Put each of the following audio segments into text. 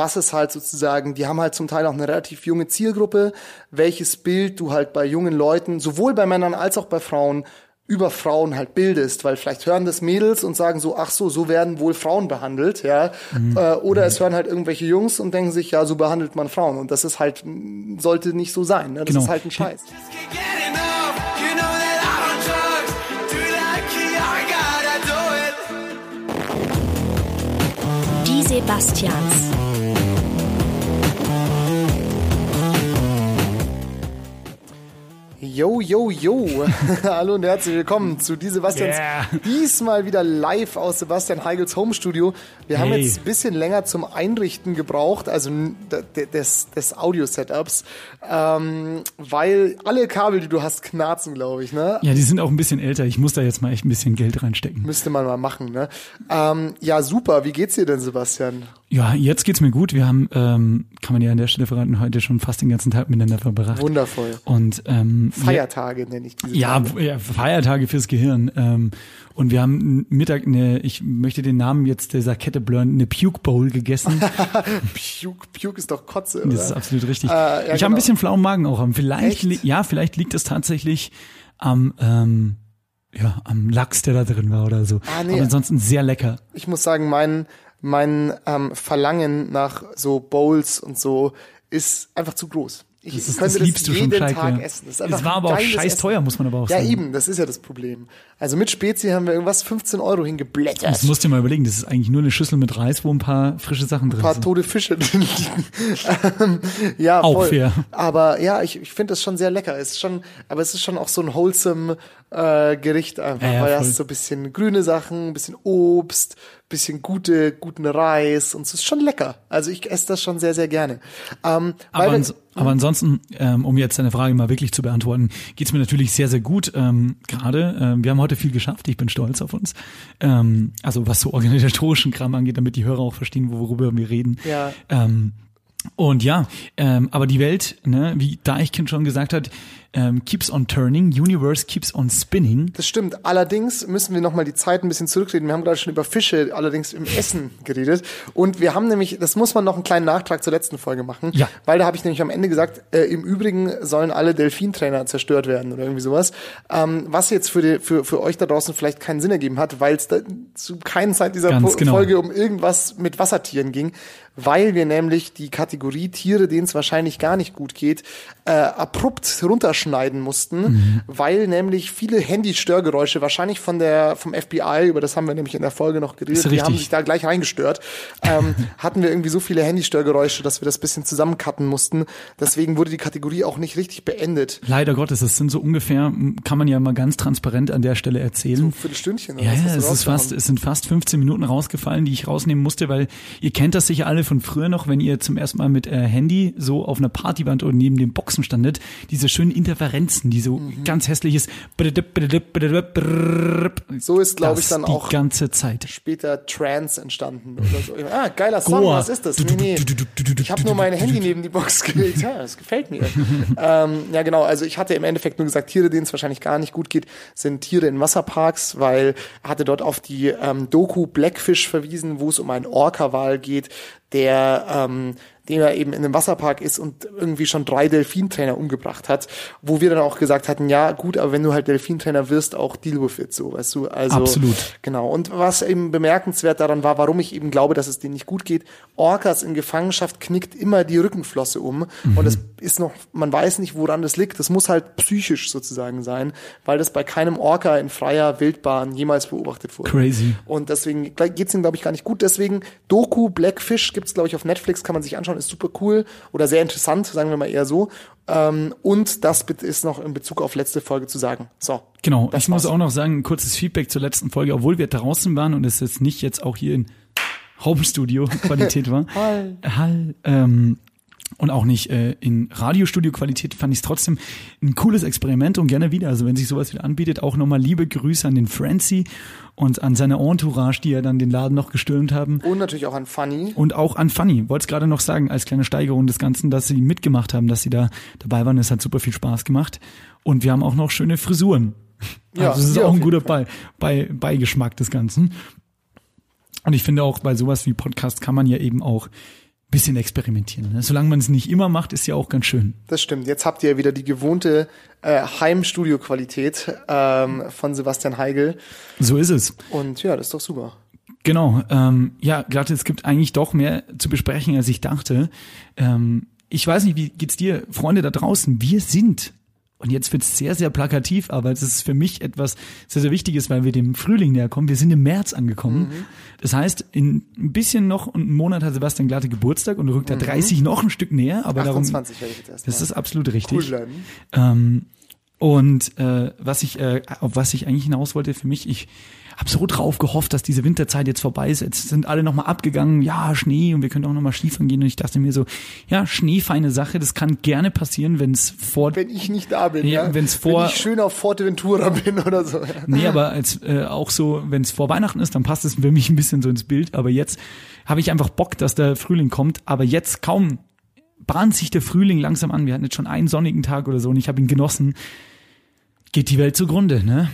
was es halt sozusagen, die haben halt zum Teil auch eine relativ junge Zielgruppe, welches Bild du halt bei jungen Leuten, sowohl bei Männern als auch bei Frauen, über Frauen halt bildest, weil vielleicht hören das Mädels und sagen so, ach so, so werden wohl Frauen behandelt, ja, mhm. äh, oder es hören halt irgendwelche Jungs und denken sich, ja, so behandelt man Frauen und das ist halt, sollte nicht so sein, ne? das genau. ist halt ein Scheiß. Die Sebastians. Yo, yo, yo. Hallo und herzlich willkommen zu Die Sebastians. Yeah. Diesmal wieder live aus Sebastian Heigels Home Studio. Wir hey. haben jetzt ein bisschen länger zum Einrichten gebraucht, also des, des Audio-Setups, ähm, weil alle Kabel, die du hast, knarzen, glaube ich, ne? Ja, die sind auch ein bisschen älter. Ich muss da jetzt mal echt ein bisschen Geld reinstecken. Müsste man mal machen, ne? Ähm, ja, super. Wie geht's dir denn, Sebastian? Ja, jetzt geht's mir gut. Wir haben, ähm, kann man ja an der Stelle verraten, heute schon fast den ganzen Tag miteinander verbracht. Wundervoll. Und ähm, Feiertage nenne ich diese. Ja, ja, Feiertage fürs Gehirn. Ähm, und wir haben Mittag eine, ich möchte den Namen jetzt dieser Kette blurren, eine Puke Bowl gegessen. Puke, Puke ist doch Kotze, oder? Das ist absolut richtig. Äh, ja, ich genau. habe ein bisschen flauen Magen auch. Vielleicht, li- ja, vielleicht liegt es tatsächlich am ähm, ja, am Lachs, der da drin war oder so. Ah, nee. Aber ansonsten sehr lecker. Ich muss sagen, mein mein ähm, Verlangen nach so Bowls und so ist einfach zu groß. Ich das ist, das, liebst das jeden du schon, Tag essen. Das, ist es war aber auch scheiß Essen. teuer, muss man aber auch ja, sagen. Ja, eben, das ist ja das Problem. Also mit Spezi haben wir irgendwas 15 Euro hingeblättert. Das musst du dir mal überlegen, das ist eigentlich nur eine Schüssel mit Reis, wo ein paar frische Sachen drin sind. Ein paar tote Fische drin liegen. Ähm, ja, auch voll. fair. Aber ja, ich, ich finde das schon sehr lecker. Es ist schon, aber es ist schon auch so ein wholesome äh, Gericht einfach, ja, ja, weil hast so ein bisschen grüne Sachen, ein bisschen Obst, bisschen gute, guten Reis und es ist schon lecker. Also ich esse das schon sehr, sehr gerne. Ähm, aber, ans aber ansonsten, ähm, um jetzt deine Frage mal wirklich zu beantworten, geht's mir natürlich sehr, sehr gut. Ähm, Gerade, ähm, wir haben heute viel geschafft, ich bin stolz auf uns. Ähm, also was so organisatorischen Kram angeht, damit die Hörer auch verstehen, worüber wir reden. Ja. Ähm, und ja, ähm, aber die Welt, ne, wie Deichkind schon gesagt hat, ähm, keeps on turning, Universe keeps on spinning. Das stimmt. Allerdings müssen wir nochmal die Zeit ein bisschen zurückreden. Wir haben gerade schon über Fische, allerdings im Essen geredet. Und wir haben nämlich, das muss man noch einen kleinen Nachtrag zur letzten Folge machen. Ja. Weil da habe ich nämlich am Ende gesagt, äh, im Übrigen sollen alle Delfintrainer zerstört werden oder irgendwie sowas. Ähm, was jetzt für, die, für, für euch da draußen vielleicht keinen Sinn ergeben hat, weil es zu keinen Zeit dieser po genau. Folge um irgendwas mit Wassertieren ging weil wir nämlich die Kategorie Tiere, denen es wahrscheinlich gar nicht gut geht, äh, abrupt runterschneiden mussten, mhm. weil nämlich viele Handy-Störgeräusche wahrscheinlich von der vom FBI, über das haben wir nämlich in der Folge noch geredet, die haben sich da gleich reingestört, ähm, hatten wir irgendwie so viele Handy-Störgeräusche, dass wir das bisschen zusammencutten mussten. Deswegen wurde die Kategorie auch nicht richtig beendet. Leider Gottes, es sind so ungefähr, kann man ja mal ganz transparent an der Stelle erzählen. So Stündchen. Ja, ja es ist fast, es sind fast 15 Minuten rausgefallen, die ich rausnehmen musste, weil ihr kennt das sicher alle von früher noch, wenn ihr zum ersten Mal mit äh, Handy so auf einer Partywand oder neben den Boxen standet, diese schönen Interferenzen, die so mhm. ganz hässliches so ist, glaube ich, dann die auch die ganze Zeit später Trance entstanden oder so. Ah, geiler Song, Goa. was ist das? Nee, nee. Ich habe nur mein Handy neben die Box gelegt. Ja, das gefällt mir. ähm, ja, genau. Also ich hatte im Endeffekt nur gesagt, Tiere, denen es wahrscheinlich gar nicht gut geht, sind Tiere in Wasserparks, weil hatte dort auf die ähm, Doku Blackfish verwiesen, wo es um einen Orca-Wal geht, der ähm, der eben in einem Wasserpark ist und irgendwie schon drei Delfintrainer umgebracht hat, wo wir dann auch gesagt hatten, ja gut, aber wenn du halt Delfintrainer wirst, auch deal with it, so, weißt du, also. Absolut. Genau. Und was eben bemerkenswert daran war, warum ich eben glaube, dass es denen nicht gut geht, Orcas in Gefangenschaft knickt immer die Rückenflosse um mhm. und es ist noch, man weiß nicht, woran das liegt, das muss halt psychisch sozusagen sein, weil das bei keinem Orca in freier Wildbahn jemals beobachtet wurde. Crazy. Und deswegen geht's ihnen, glaube ich, gar nicht gut. Deswegen Doku Blackfish gibt's glaube ich, auf Netflix, kann man sich anschauen ist super cool oder sehr interessant, sagen wir mal eher so. Ähm, und das ist noch in Bezug auf letzte Folge zu sagen. So. Genau. Ich muss auch noch sagen, ein kurzes Feedback zur letzten Folge, obwohl wir draußen waren und es jetzt nicht jetzt auch hier in Homestudio Qualität war. Hall. Hall. Ähm, und auch nicht äh, in Radiostudio-Qualität fand ich es trotzdem ein cooles Experiment und gerne wieder. Also wenn sich sowas wieder anbietet, auch nochmal liebe Grüße an den Francie und an seine Entourage, die ja dann den Laden noch gestürmt haben. Und natürlich auch an Funny. Und auch an Funny. Wollte es gerade noch sagen, als kleine Steigerung des Ganzen, dass sie mitgemacht haben, dass sie da dabei waren. Es hat super viel Spaß gemacht. Und wir haben auch noch schöne Frisuren. Ja, also das ist auch ein guter Bei, Bei, Beigeschmack des Ganzen. Und ich finde auch bei sowas wie Podcast kann man ja eben auch bisschen experimentieren. Ne? Solange man es nicht immer macht, ist ja auch ganz schön. Das stimmt. Jetzt habt ihr ja wieder die gewohnte äh, Heimstudio-Qualität ähm, von Sebastian Heigel. So ist es. Und ja, das ist doch super. Genau. Ähm, ja, gerade es gibt eigentlich doch mehr zu besprechen, als ich dachte. Ähm, ich weiß nicht, wie geht's dir, Freunde da draußen? Wir sind und jetzt wird's sehr, sehr plakativ, aber es ist für mich etwas sehr, sehr Wichtiges, weil wir dem Frühling näher kommen. Wir sind im März angekommen. Mhm. Das heißt, in ein bisschen noch und einen Monat hat Sebastian Glatte Geburtstag und rückt da mhm. 30 noch ein Stück näher. Aber 28 darum, ich jetzt erst Das ist absolut richtig. Cool. Ähm, und äh, was ich, äh, auf was ich eigentlich hinaus wollte für mich, ich habe so drauf gehofft, dass diese Winterzeit jetzt vorbei ist. Jetzt sind alle nochmal abgegangen, ja, Schnee und wir können auch nochmal Skifahren gehen. Und ich dachte mir so, ja, Schnee, feine Sache, das kann gerne passieren, wenn es vor... Wenn ich nicht da bin, ja. Wenn's vor, wenn ich schön auf Forteventura bin oder so. Ja. Nee, aber als äh, auch so, wenn es vor Weihnachten ist, dann passt es für mich ein bisschen so ins Bild. Aber jetzt habe ich einfach Bock, dass der Frühling kommt. Aber jetzt kaum bahnt sich der Frühling langsam an. Wir hatten jetzt schon einen sonnigen Tag oder so und ich habe ihn genossen. Geht die Welt zugrunde, ne?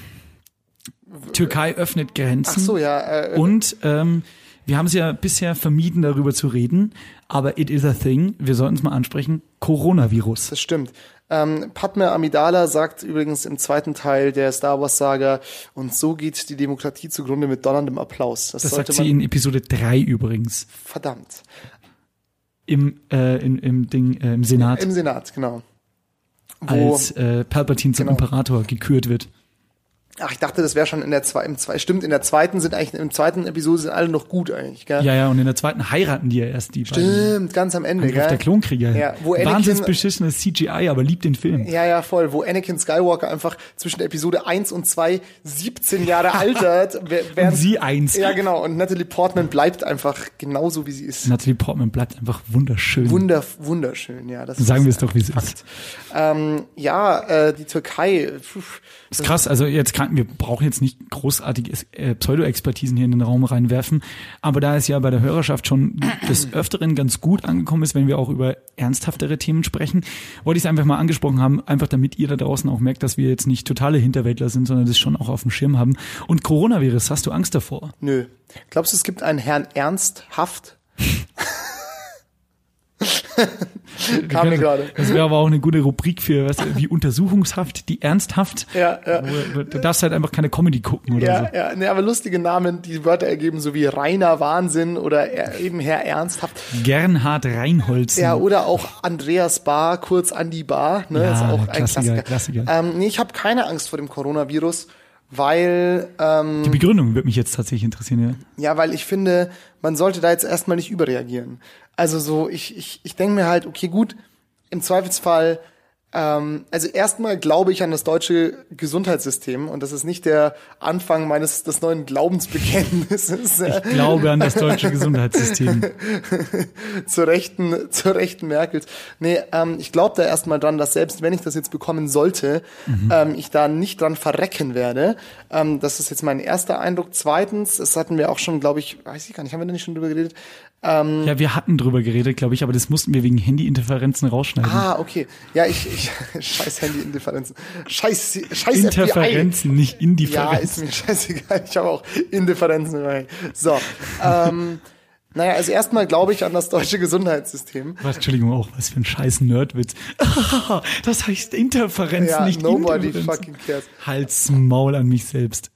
Türkei öffnet Grenzen. Ach so, ja. Äh, äh, und ähm, wir haben es ja bisher vermieden, darüber zu reden, aber it is a thing. Wir sollten es mal ansprechen. Coronavirus. Das stimmt. Ähm, Padme Amidala sagt übrigens im zweiten Teil der Star Wars Saga, und so geht die Demokratie zugrunde mit donnerndem Applaus. Das, das sagt sie in Episode 3 übrigens. Verdammt. Im, äh, in, im Ding, äh, im Senat. Im Senat, genau. Wo, als äh, Palpatine zum genau. Imperator gekürt wird. Ach, ich dachte, das wäre schon in der zweiten, zwei, stimmt, in der zweiten sind eigentlich, im zweiten Episode sind alle noch gut eigentlich, gell? Ja, ja, und in der zweiten heiraten die ja erst die Stimmt, ganz am Ende, gell? der Klonkrieger. Ja, wo Wahnsinns beschissenes CGI, aber liebt den Film. Ja, ja, voll, wo Anakin Skywalker einfach zwischen Episode 1 und 2 17 Jahre altert. Während, und sie eins. Ja, genau, und Natalie Portman bleibt einfach genauso, wie sie ist. Natalie Portman bleibt einfach wunderschön. Wunder, wunderschön, ja. Das Sagen wir es doch, wie es ist. Ähm, ja, äh, die Türkei. Pf, ist krass, also jetzt kann, wir brauchen jetzt nicht großartige äh, Pseudo-Expertisen hier in den Raum reinwerfen, aber da es ja bei der Hörerschaft schon des Öfteren ganz gut angekommen ist, wenn wir auch über ernsthaftere Themen sprechen, wollte ich es einfach mal angesprochen haben, einfach damit ihr da draußen auch merkt, dass wir jetzt nicht totale Hinterwäldler sind, sondern das schon auch auf dem Schirm haben. Und Coronavirus, hast du Angst davor? Nö. Glaubst du, es gibt einen Herrn Ernsthaft? Kam mir gerade. Das wäre aber auch eine gute Rubrik für was, wie Untersuchungshaft, die ernsthaft. Ja, ja. Du darfst halt einfach keine Comedy gucken oder ja, so. Ja, nee, aber lustige Namen, die Wörter ergeben, so wie reiner Wahnsinn oder eben Herr Ernsthaft. Gernhard Reinholz. Ja, oder auch Andreas Bar, kurz Andi Bar. Ne, ja, ist auch ein Klassiker. Klassiker. Ähm, nee, ich habe keine Angst vor dem Coronavirus weil ähm, die Begründung wird mich jetzt tatsächlich interessieren, ja. Ja, weil ich finde, man sollte da jetzt erstmal nicht überreagieren. Also so, ich ich ich denke mir halt, okay, gut, im Zweifelsfall ähm, also erstmal glaube ich an das deutsche Gesundheitssystem und das ist nicht der Anfang meines des neuen Glaubensbekenntnisses. Ich glaube an das deutsche Gesundheitssystem. zur rechten, zur rechten Merkels. Nee, ähm, ich glaube da erstmal dran, dass selbst wenn ich das jetzt bekommen sollte, mhm. ähm, ich da nicht dran verrecken werde. Ähm, das ist jetzt mein erster Eindruck. Zweitens, das hatten wir auch schon, glaube ich, weiß ich gar nicht, haben wir da nicht schon drüber geredet, ähm, ja, wir hatten drüber geredet, glaube ich, aber das mussten wir wegen Handyinterferenzen rausschneiden. Ah, okay. Ja, ich, ich scheiß Handyinterferenzen. Scheiß, scheiß Interferenzen, FBI. nicht Indifferenzen. Ja, ist mir scheißegal. Ich habe auch Indifferenzen. So. Ähm, naja, also erstmal glaube ich an das deutsche Gesundheitssystem. Was, Entschuldigung, auch was für ein scheiß Nerdwitz. das heißt Interferenzen, ja, nicht nobody Interferenzen. fucking cares. Halt's Maul an mich selbst.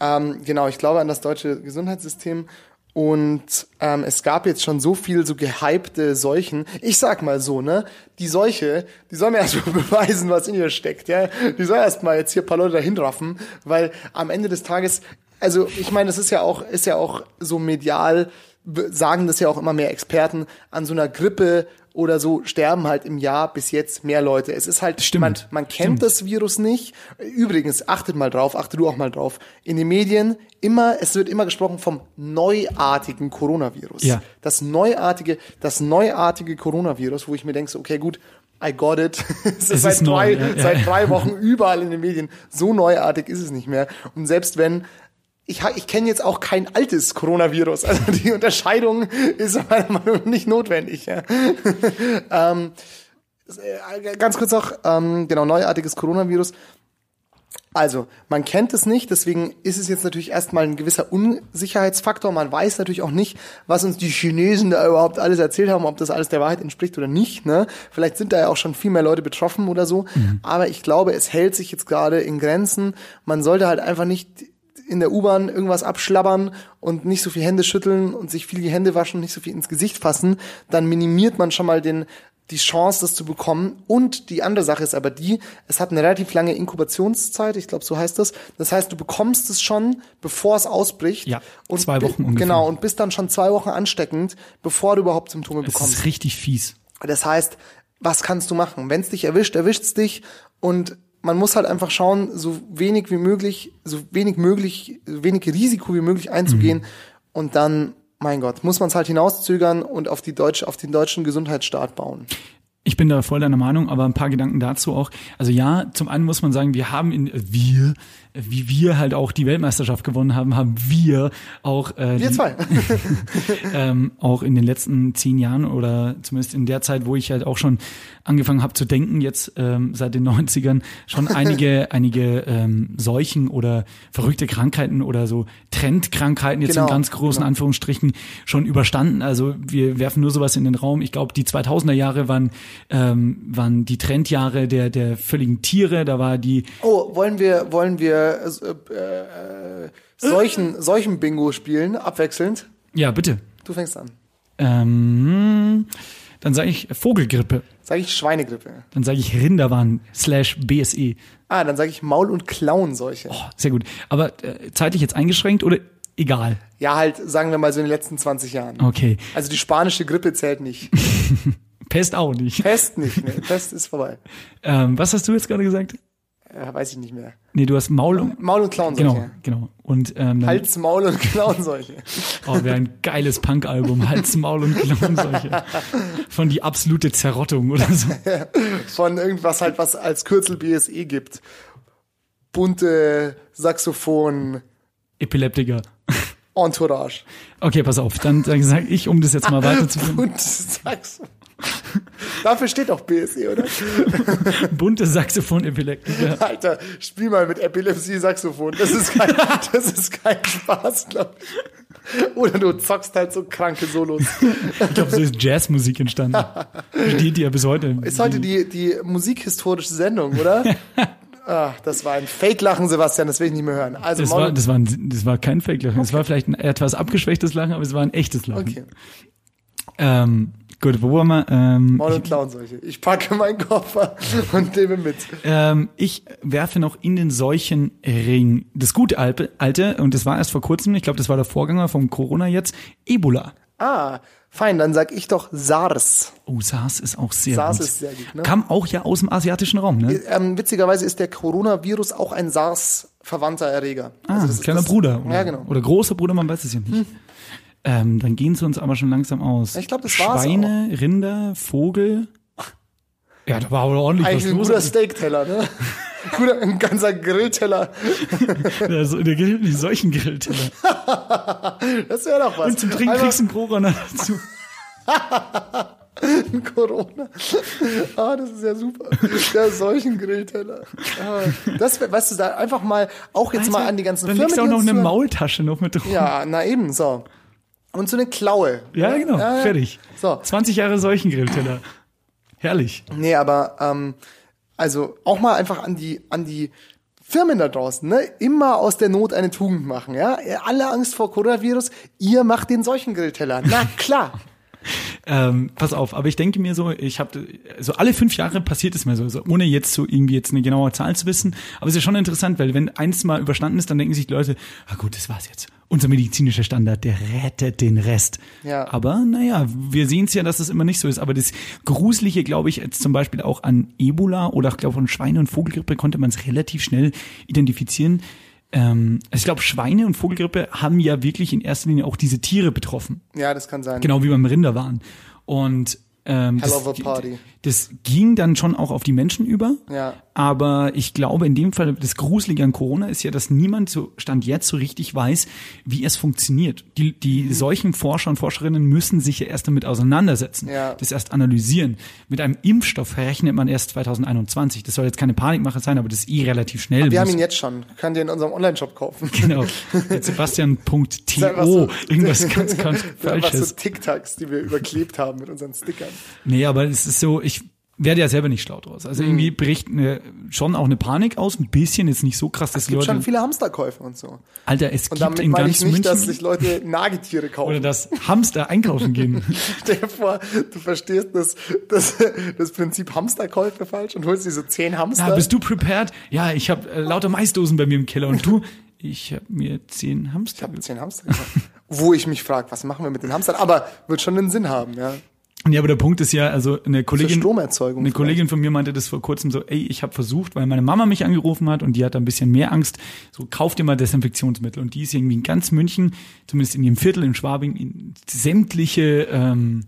Ähm, genau, ich glaube an das deutsche Gesundheitssystem und ähm, es gab jetzt schon so viel so gehypte Seuchen. Ich sag mal so, ne? Die Seuche, die soll mir erstmal beweisen, was in ihr steckt, ja? Die soll erstmal jetzt hier paar Leute dahin raffen, weil am Ende des Tages, also ich meine, das ist ja auch, ist ja auch so medial, sagen das ja auch immer mehr Experten, an so einer Grippe oder so sterben halt im Jahr bis jetzt mehr Leute. Es ist halt, Stimmt. man, man kennt Stimmt. das Virus nicht. Übrigens, achtet mal drauf, achte du auch mal drauf. In den Medien immer, es wird immer gesprochen vom neuartigen Coronavirus. Ja. Das neuartige, das neuartige Coronavirus, wo ich mir denke, okay, gut, I got it. es, ist seit, drei, ja, ja. seit drei Wochen überall in den Medien. So neuartig ist es nicht mehr. Und selbst wenn ich, ich kenne jetzt auch kein altes Coronavirus. Also die Unterscheidung ist meiner Meinung nach nicht notwendig. Ja. ähm, äh, ganz kurz noch, ähm, genau, neuartiges Coronavirus. Also, man kennt es nicht, deswegen ist es jetzt natürlich erstmal ein gewisser Unsicherheitsfaktor. Man weiß natürlich auch nicht, was uns die Chinesen da überhaupt alles erzählt haben, ob das alles der Wahrheit entspricht oder nicht. Ne? Vielleicht sind da ja auch schon viel mehr Leute betroffen oder so. Mhm. Aber ich glaube, es hält sich jetzt gerade in Grenzen. Man sollte halt einfach nicht in der U-Bahn irgendwas abschlabbern und nicht so viel Hände schütteln und sich viel die Hände waschen und nicht so viel ins Gesicht fassen, dann minimiert man schon mal den die Chance, das zu bekommen. Und die andere Sache ist aber die, es hat eine relativ lange Inkubationszeit, ich glaube, so heißt das. Das heißt, du bekommst es schon, bevor es ausbricht. Ja, und zwei Wochen ungefähr. Genau, und bist dann schon zwei Wochen ansteckend, bevor du überhaupt Symptome das bekommst. Das ist richtig fies. Das heißt, was kannst du machen? Wenn es dich erwischt, erwischt es dich. Und man muss halt einfach schauen, so wenig wie möglich, so wenig möglich, so wenig Risiko wie möglich einzugehen. Mhm. Und dann mein Gott, muss man es halt hinauszögern und auf die deutsche, auf den deutschen Gesundheitsstaat bauen. Ich bin da voll deiner Meinung, aber ein paar Gedanken dazu auch. Also ja, zum einen muss man sagen, wir haben in wir wie wir halt auch die Weltmeisterschaft gewonnen haben, haben wir auch äh, wir zwei ähm, auch in den letzten zehn Jahren oder zumindest in der Zeit, wo ich halt auch schon angefangen habe zu denken, jetzt ähm, seit den 90ern, schon einige einige ähm, Seuchen oder verrückte Krankheiten oder so Trendkrankheiten jetzt genau, in ganz großen genau. Anführungsstrichen schon überstanden. Also wir werfen nur sowas in den Raum. Ich glaube, die 2000er Jahre waren ähm, waren die Trendjahre der der völligen Tiere. Da war die. Oh, wollen wir wollen wir äh, äh, solchen, solchen Bingo spielen, abwechselnd? Ja, bitte. Du fängst an. Ähm, dann sage ich Vogelgrippe. Sage ich Schweinegrippe. Dann sage ich Rinderwahn slash BSE. Ah, dann sage ich Maul- und Klauenseuche. Oh, sehr gut. Aber äh, zeitlich jetzt eingeschränkt oder egal? Ja, halt, sagen wir mal so in den letzten 20 Jahren. Okay. Also die spanische Grippe zählt nicht. Pest auch nicht. Pest nicht, ne. Pest ist vorbei. Ähm, was hast du jetzt gerade gesagt? Ja, weiß ich nicht mehr. Nee, du hast Maul und Maul und Klauenseuche. Genau, genau. Und ähm, Hals, Maul und Klauenseuche. oh, wäre ein geiles Punk-Album. Hals, Maul und Klauenseuche. Von die absolute Zerrottung oder so. Von irgendwas halt, was als Kürzel BSE gibt. Bunte Saxophon. Epileptiker. Entourage. Okay, pass auf. Dann, dann sage ich, um das jetzt mal weiterzuführen. Bunte Saxophon. Dafür steht doch BSE, oder? Bunte Saxophon-Epileptiker. Alter, spiel mal mit Epilepsie-Saxophon. Das ist kein, das ist kein Spaß, glaube ich. Oder du zockst halt so kranke Solos. Ich glaube, so ist Jazzmusik entstanden. Steht ja bis heute. Ist heute die, die musikhistorische Sendung, oder? Ach, das war ein Fake-Lachen, Sebastian, das will ich nicht mehr hören. Also das, war, das, war ein, das war kein Fake-Lachen. Es war vielleicht ein etwas abgeschwächtes Lachen, aber es war ein echtes Lachen. Okay. Ähm, Gut, wo waren wir? Ähm, Maul- und Klauenseuche. Ich packe meinen Koffer und nehme mit. Ähm, ich werfe noch in den Seuchenring das gute alte, alte, und das war erst vor kurzem, ich glaube, das war der Vorgänger vom Corona jetzt, Ebola. Ah, fein, dann sag ich doch SARS. Oh, SARS ist auch sehr SARS gut. ist sehr gut, ne? Kam auch ja aus dem asiatischen Raum, ne? Ähm, witzigerweise ist der Coronavirus auch ein SARS-verwandter Erreger. Ah, also kleiner Bruder. Oder, ja, genau. Oder großer Bruder, man weiß es ja nicht. Hm. Ähm, dann gehen sie uns aber schon langsam aus. Ich glaube, das war's Schweine, auch. Rinder, Vogel. Ja, da war aber ordentlich Eigentlich was ein los. guter Steakteller, ne? guter, ein ganzer Grillteller. ja, so, der Grill, nicht solchen Grillteller. das wäre doch was. Und zum Trinken Einfach kriegst du einen Corona dazu. Corona. Ah, das ist ja super. Der solchen Grillteller. Ah, das, weißt du, da einfach mal, auch jetzt Alter, mal an die ganzen dann Firmen. Dann auch noch eine Maultasche noch mit drauf. Ja, na eben, so. Und so eine Klaue. Ja, genau, ja, fertig. So. 20 Jahre solchen Grillteller. Herrlich. Nee, aber ähm, also auch mal einfach an die, an die Firmen da draußen, ne? Immer aus der Not eine Tugend machen, ja? Alle Angst vor Coronavirus, ihr macht den solchen Grillteller. Na klar. ähm, pass auf, aber ich denke mir so, ich habe so alle fünf Jahre passiert es mir so, so, ohne jetzt so irgendwie jetzt eine genaue Zahl zu wissen. Aber es ist ja schon interessant, weil wenn eins mal überstanden ist, dann denken sich die Leute, ah gut, das war's jetzt. Unser medizinischer Standard, der rettet den Rest. Ja. Aber naja, wir sehen es ja, dass es das immer nicht so ist. Aber das Gruselige, glaube ich, jetzt zum Beispiel auch an Ebola oder ich glaube von Schweine- und Vogelgrippe konnte man es relativ schnell identifizieren. Ähm, also ich glaube, Schweine und Vogelgrippe haben ja wirklich in erster Linie auch diese Tiere betroffen. Ja, das kann sein. Genau wie beim Rinder waren. Und ähm, Hell of a party. Das ging dann schon auch auf die Menschen über. Ja. Aber ich glaube, in dem Fall, das Gruselige an Corona ist ja, dass niemand so Stand jetzt so richtig weiß, wie es funktioniert. Die, die Mhm. solchen Forscher und Forscherinnen müssen sich ja erst damit auseinandersetzen, Ja. das erst analysieren. Mit einem Impfstoff rechnet man erst 2021. Das soll jetzt keine Panikmache sein, aber das ist eh relativ schnell. Wir haben ihn jetzt schon. Könnt ihr in unserem Online-Shop kaufen. Genau. Sebastian.to. so- Irgendwas ganz, ganz haben einfach so Falsches. TikToks, die wir überklebt haben mit unseren Stickern. Nee, aber es ist so, ich werde ja selber nicht schlau draus. Also irgendwie Mhm. bricht eine, schon auch eine Panik aus, ein bisschen, jetzt nicht so krass, dass Es gibt schon Leute, viele Hamsterkäufe und so. Alter, es Und gibt in meine ganz ich nicht, dass München sich Leute Nagetiere kaufen. oder dass Hamster einkaufen gehen. Stell dir vor, du verstehst das, das, das Prinzip Hamsterkäufe falsch und holst dir so zehn Hamster. Ja, bist du prepared? Ja, ich habe äh, lauter Maisdosen bei mir im Keller und du? Ich habe mir zehn Hamster. ich habe zehn Hamster. Wo ich mich frage, was machen wir mit den Hamstern? Aber wird schon einen Sinn haben, ja. Ja, aber der Punkt ist ja, also eine Kollegin, Stromerzeugung eine vielleicht. Kollegin von mir meinte das vor kurzem so, ey, ich habe versucht, weil meine Mama mich angerufen hat und die hat ein bisschen mehr Angst, so kauf dir mal Desinfektionsmittel und die ist irgendwie in ganz München, zumindest in ihrem Viertel in Schwabing, in sämtliche ähm,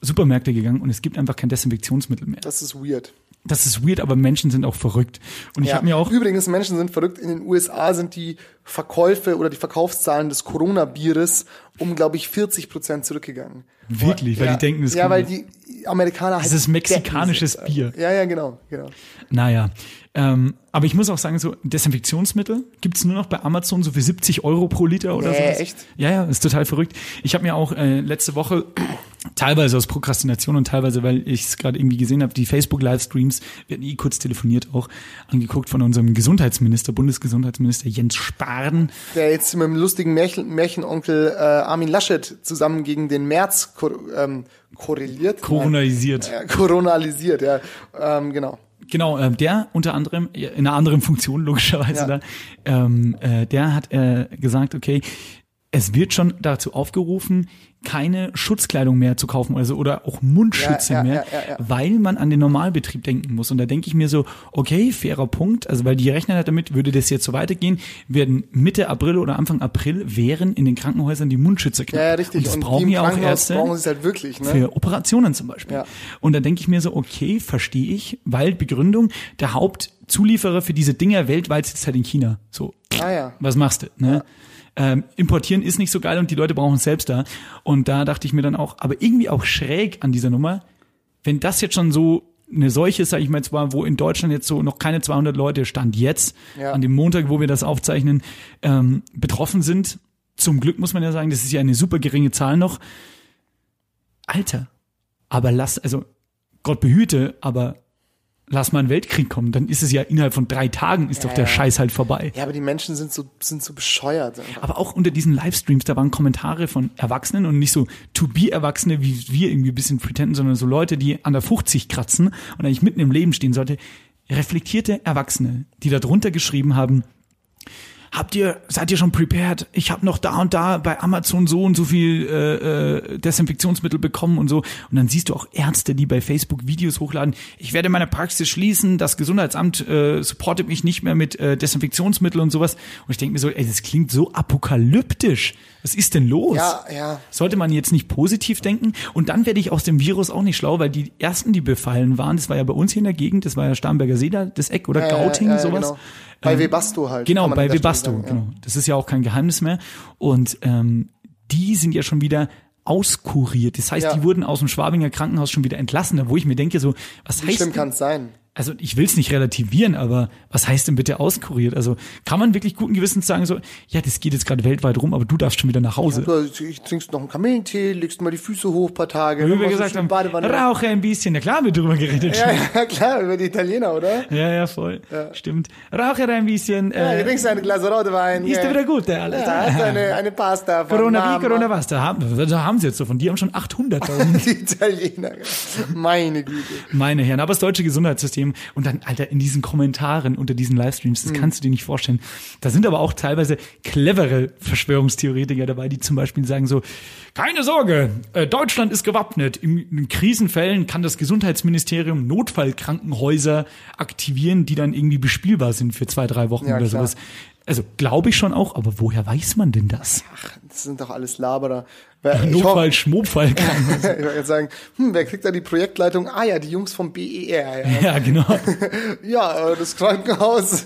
Supermärkte gegangen und es gibt einfach kein Desinfektionsmittel mehr. Das ist weird. Das ist weird, aber Menschen sind auch verrückt. Und ich Ja. habe mir auch Übrigens, Menschen sind verrückt. In den USA sind die Verkäufe oder die Verkaufszahlen des Corona-Bieres um, glaube ich, 40 Prozent zurückgegangen. Wirklich, weil ja. die denken, es Ja, kommt- weil die Amerikaner halt Das ist mexikanisches sind. Bier. Ja, ja, genau, genau. Naja, ähm, aber ich muss auch sagen, so Desinfektionsmittel gibt's nur noch bei Amazon so für 70 Euro pro Liter oder Nee, so. echt? Ja, ja, ist total verrückt. Ich habe mir auch äh, letzte Woche teilweise aus Prokrastination und teilweise, weil ich es gerade irgendwie gesehen habe, die Facebook-Livestreams, wir hatten eh kurz telefoniert auch, angeguckt von unserem Gesundheitsminister, Bundesgesundheitsminister Jens Spahn. Der jetzt mit dem lustigen Märchen, Märchenonkel äh, Armin Laschet zusammen gegen den März kor ähm, korreliert. Coronalisiert. Nein, äh, coronalisiert, ja. Ähm, genau. Genau, ähm, der unter anderem, in einer anderen Funktion logischerweise Ja. da, ähm, äh, der hat äh, gesagt, okay, es wird schon dazu aufgerufen, keine Schutzkleidung mehr zu kaufen also, oder auch Mundschütze Ja, ja, mehr, ja, weil man an den Normalbetrieb denken muss. Und da denke ich mir so, okay, fairer Punkt, also weil die rechnen halt damit, würde das jetzt so weitergehen, werden Mitte April oder Anfang April wären in den Krankenhäusern die Mundschütze knapp. Ja, ja, richtig. Und das Und brauchen ja auch Ärzte brauchen sie halt wirklich, ne? für Operationen zum Beispiel. Ja. Und da denke ich mir so, okay, verstehe ich, weil Begründung, der Hauptzulieferer für diese Dinger weltweit sitzt halt in China. So, Ah ja. was machst du? Ne? Ähm, importieren ist nicht so geil und die Leute brauchen es selbst da. Und da dachte ich mir dann auch, aber irgendwie auch schräg an dieser Nummer, wenn das jetzt schon so eine Seuche, sage ich mal jetzt mal, wo in Deutschland jetzt so noch keine 200 Leute stand jetzt Ja. an dem Montag, wo wir das aufzeichnen, ähm, betroffen sind. Zum Glück muss man ja sagen, das ist ja eine super geringe Zahl noch. Alter, aber lass, also Gott behüte, aber lass mal einen Weltkrieg kommen, dann ist es ja innerhalb von drei Tagen ist doch der ja. Scheiß halt vorbei. Ja, aber die Menschen sind so, sind so bescheuert. einfach. Aber auch unter diesen Livestreams, da waren Kommentare von Erwachsenen und nicht so To-Be-Erwachsene, wie wir irgendwie ein bisschen pretenden, sondern so Leute, die an der 50 kratzen und eigentlich mitten im Leben stehen sollte. Reflektierte Erwachsene, die da drunter geschrieben haben, habt ihr, seid ihr schon prepared? Ich habe noch da und da bei Amazon so und so viel äh, äh, Desinfektionsmittel bekommen und so. Und dann siehst du auch Ärzte, die bei Facebook Videos hochladen. Ich werde meine Praxis schließen. Das Gesundheitsamt äh, supportet mich nicht mehr mit äh, Desinfektionsmittel und sowas. Und ich denke mir so, ey, das klingt so apokalyptisch. Was ist denn los? Ja, ja. Sollte man jetzt nicht positiv denken? Und dann werde ich aus dem Virus auch nicht schlau, weil die ersten, die befallen waren, das war ja bei uns hier in der Gegend, das war ja Starnberger See da, das Eck oder Ja, Gauting, ja, ja, sowas. Genau. Bei Ähm, Webasto halt. Genau, bei an Webasto, sagen, ja. genau. Das ist ja auch kein Geheimnis mehr. Und ähm, die sind ja schon wieder auskuriert. Das heißt, Ja. die wurden aus dem Schwabinger Krankenhaus schon wieder entlassen, wo ich mir denke, so, was Wie heißt schlimm kann es sein? Also ich will es nicht relativieren, aber was heißt denn bitte auskuriert? Also kann man wirklich guten Gewissens sagen so, ja, das geht jetzt gerade weltweit rum, aber du darfst schon wieder nach Hause. Du ich trinkst noch einen Kamillentee, legst mal die Füße hoch ein paar Tage. Wie wir gesagt haben, Badewanne. rauche ein bisschen. Na klar, haben wir drüber geredet. Ja, ja, klar, über die Italiener, oder? ja, ja, voll. Stimmt. Rauche ein bisschen. Ja, du Äh, trinkst eine Glas Rotwein. ist ja. ja wieder gut, der alles. Ja, hast eine, eine Pasta von Corona Mama. wie, Corona was. Da haben, da haben sie jetzt so von. Die haben schon 800.000. Die Italiener. Meine Güte. Meine Herren, aber das deutsche Gesundheitssystem und dann, Alter, in diesen Kommentaren unter diesen Livestreams, Mhm. das kannst du dir nicht vorstellen. Da sind aber auch teilweise clevere Verschwörungstheoretiker dabei, die zum Beispiel sagen so, keine Sorge, äh, Deutschland ist gewappnet. In, in Krisenfällen kann das Gesundheitsministerium Notfallkrankenhäuser aktivieren, die dann irgendwie bespielbar sind für zwei, drei Wochen Ja, oder klar. sowas. Also glaube ich schon auch, aber woher weiß man denn das? Ach, das sind doch alles Laberer. Notfall, Schmobfall kann. ich wollte jetzt sagen, hm, wer kriegt da die Projektleitung? Ah ja, die Jungs vom BER. Ja, ja genau. ja, äh, das Krankenhaus.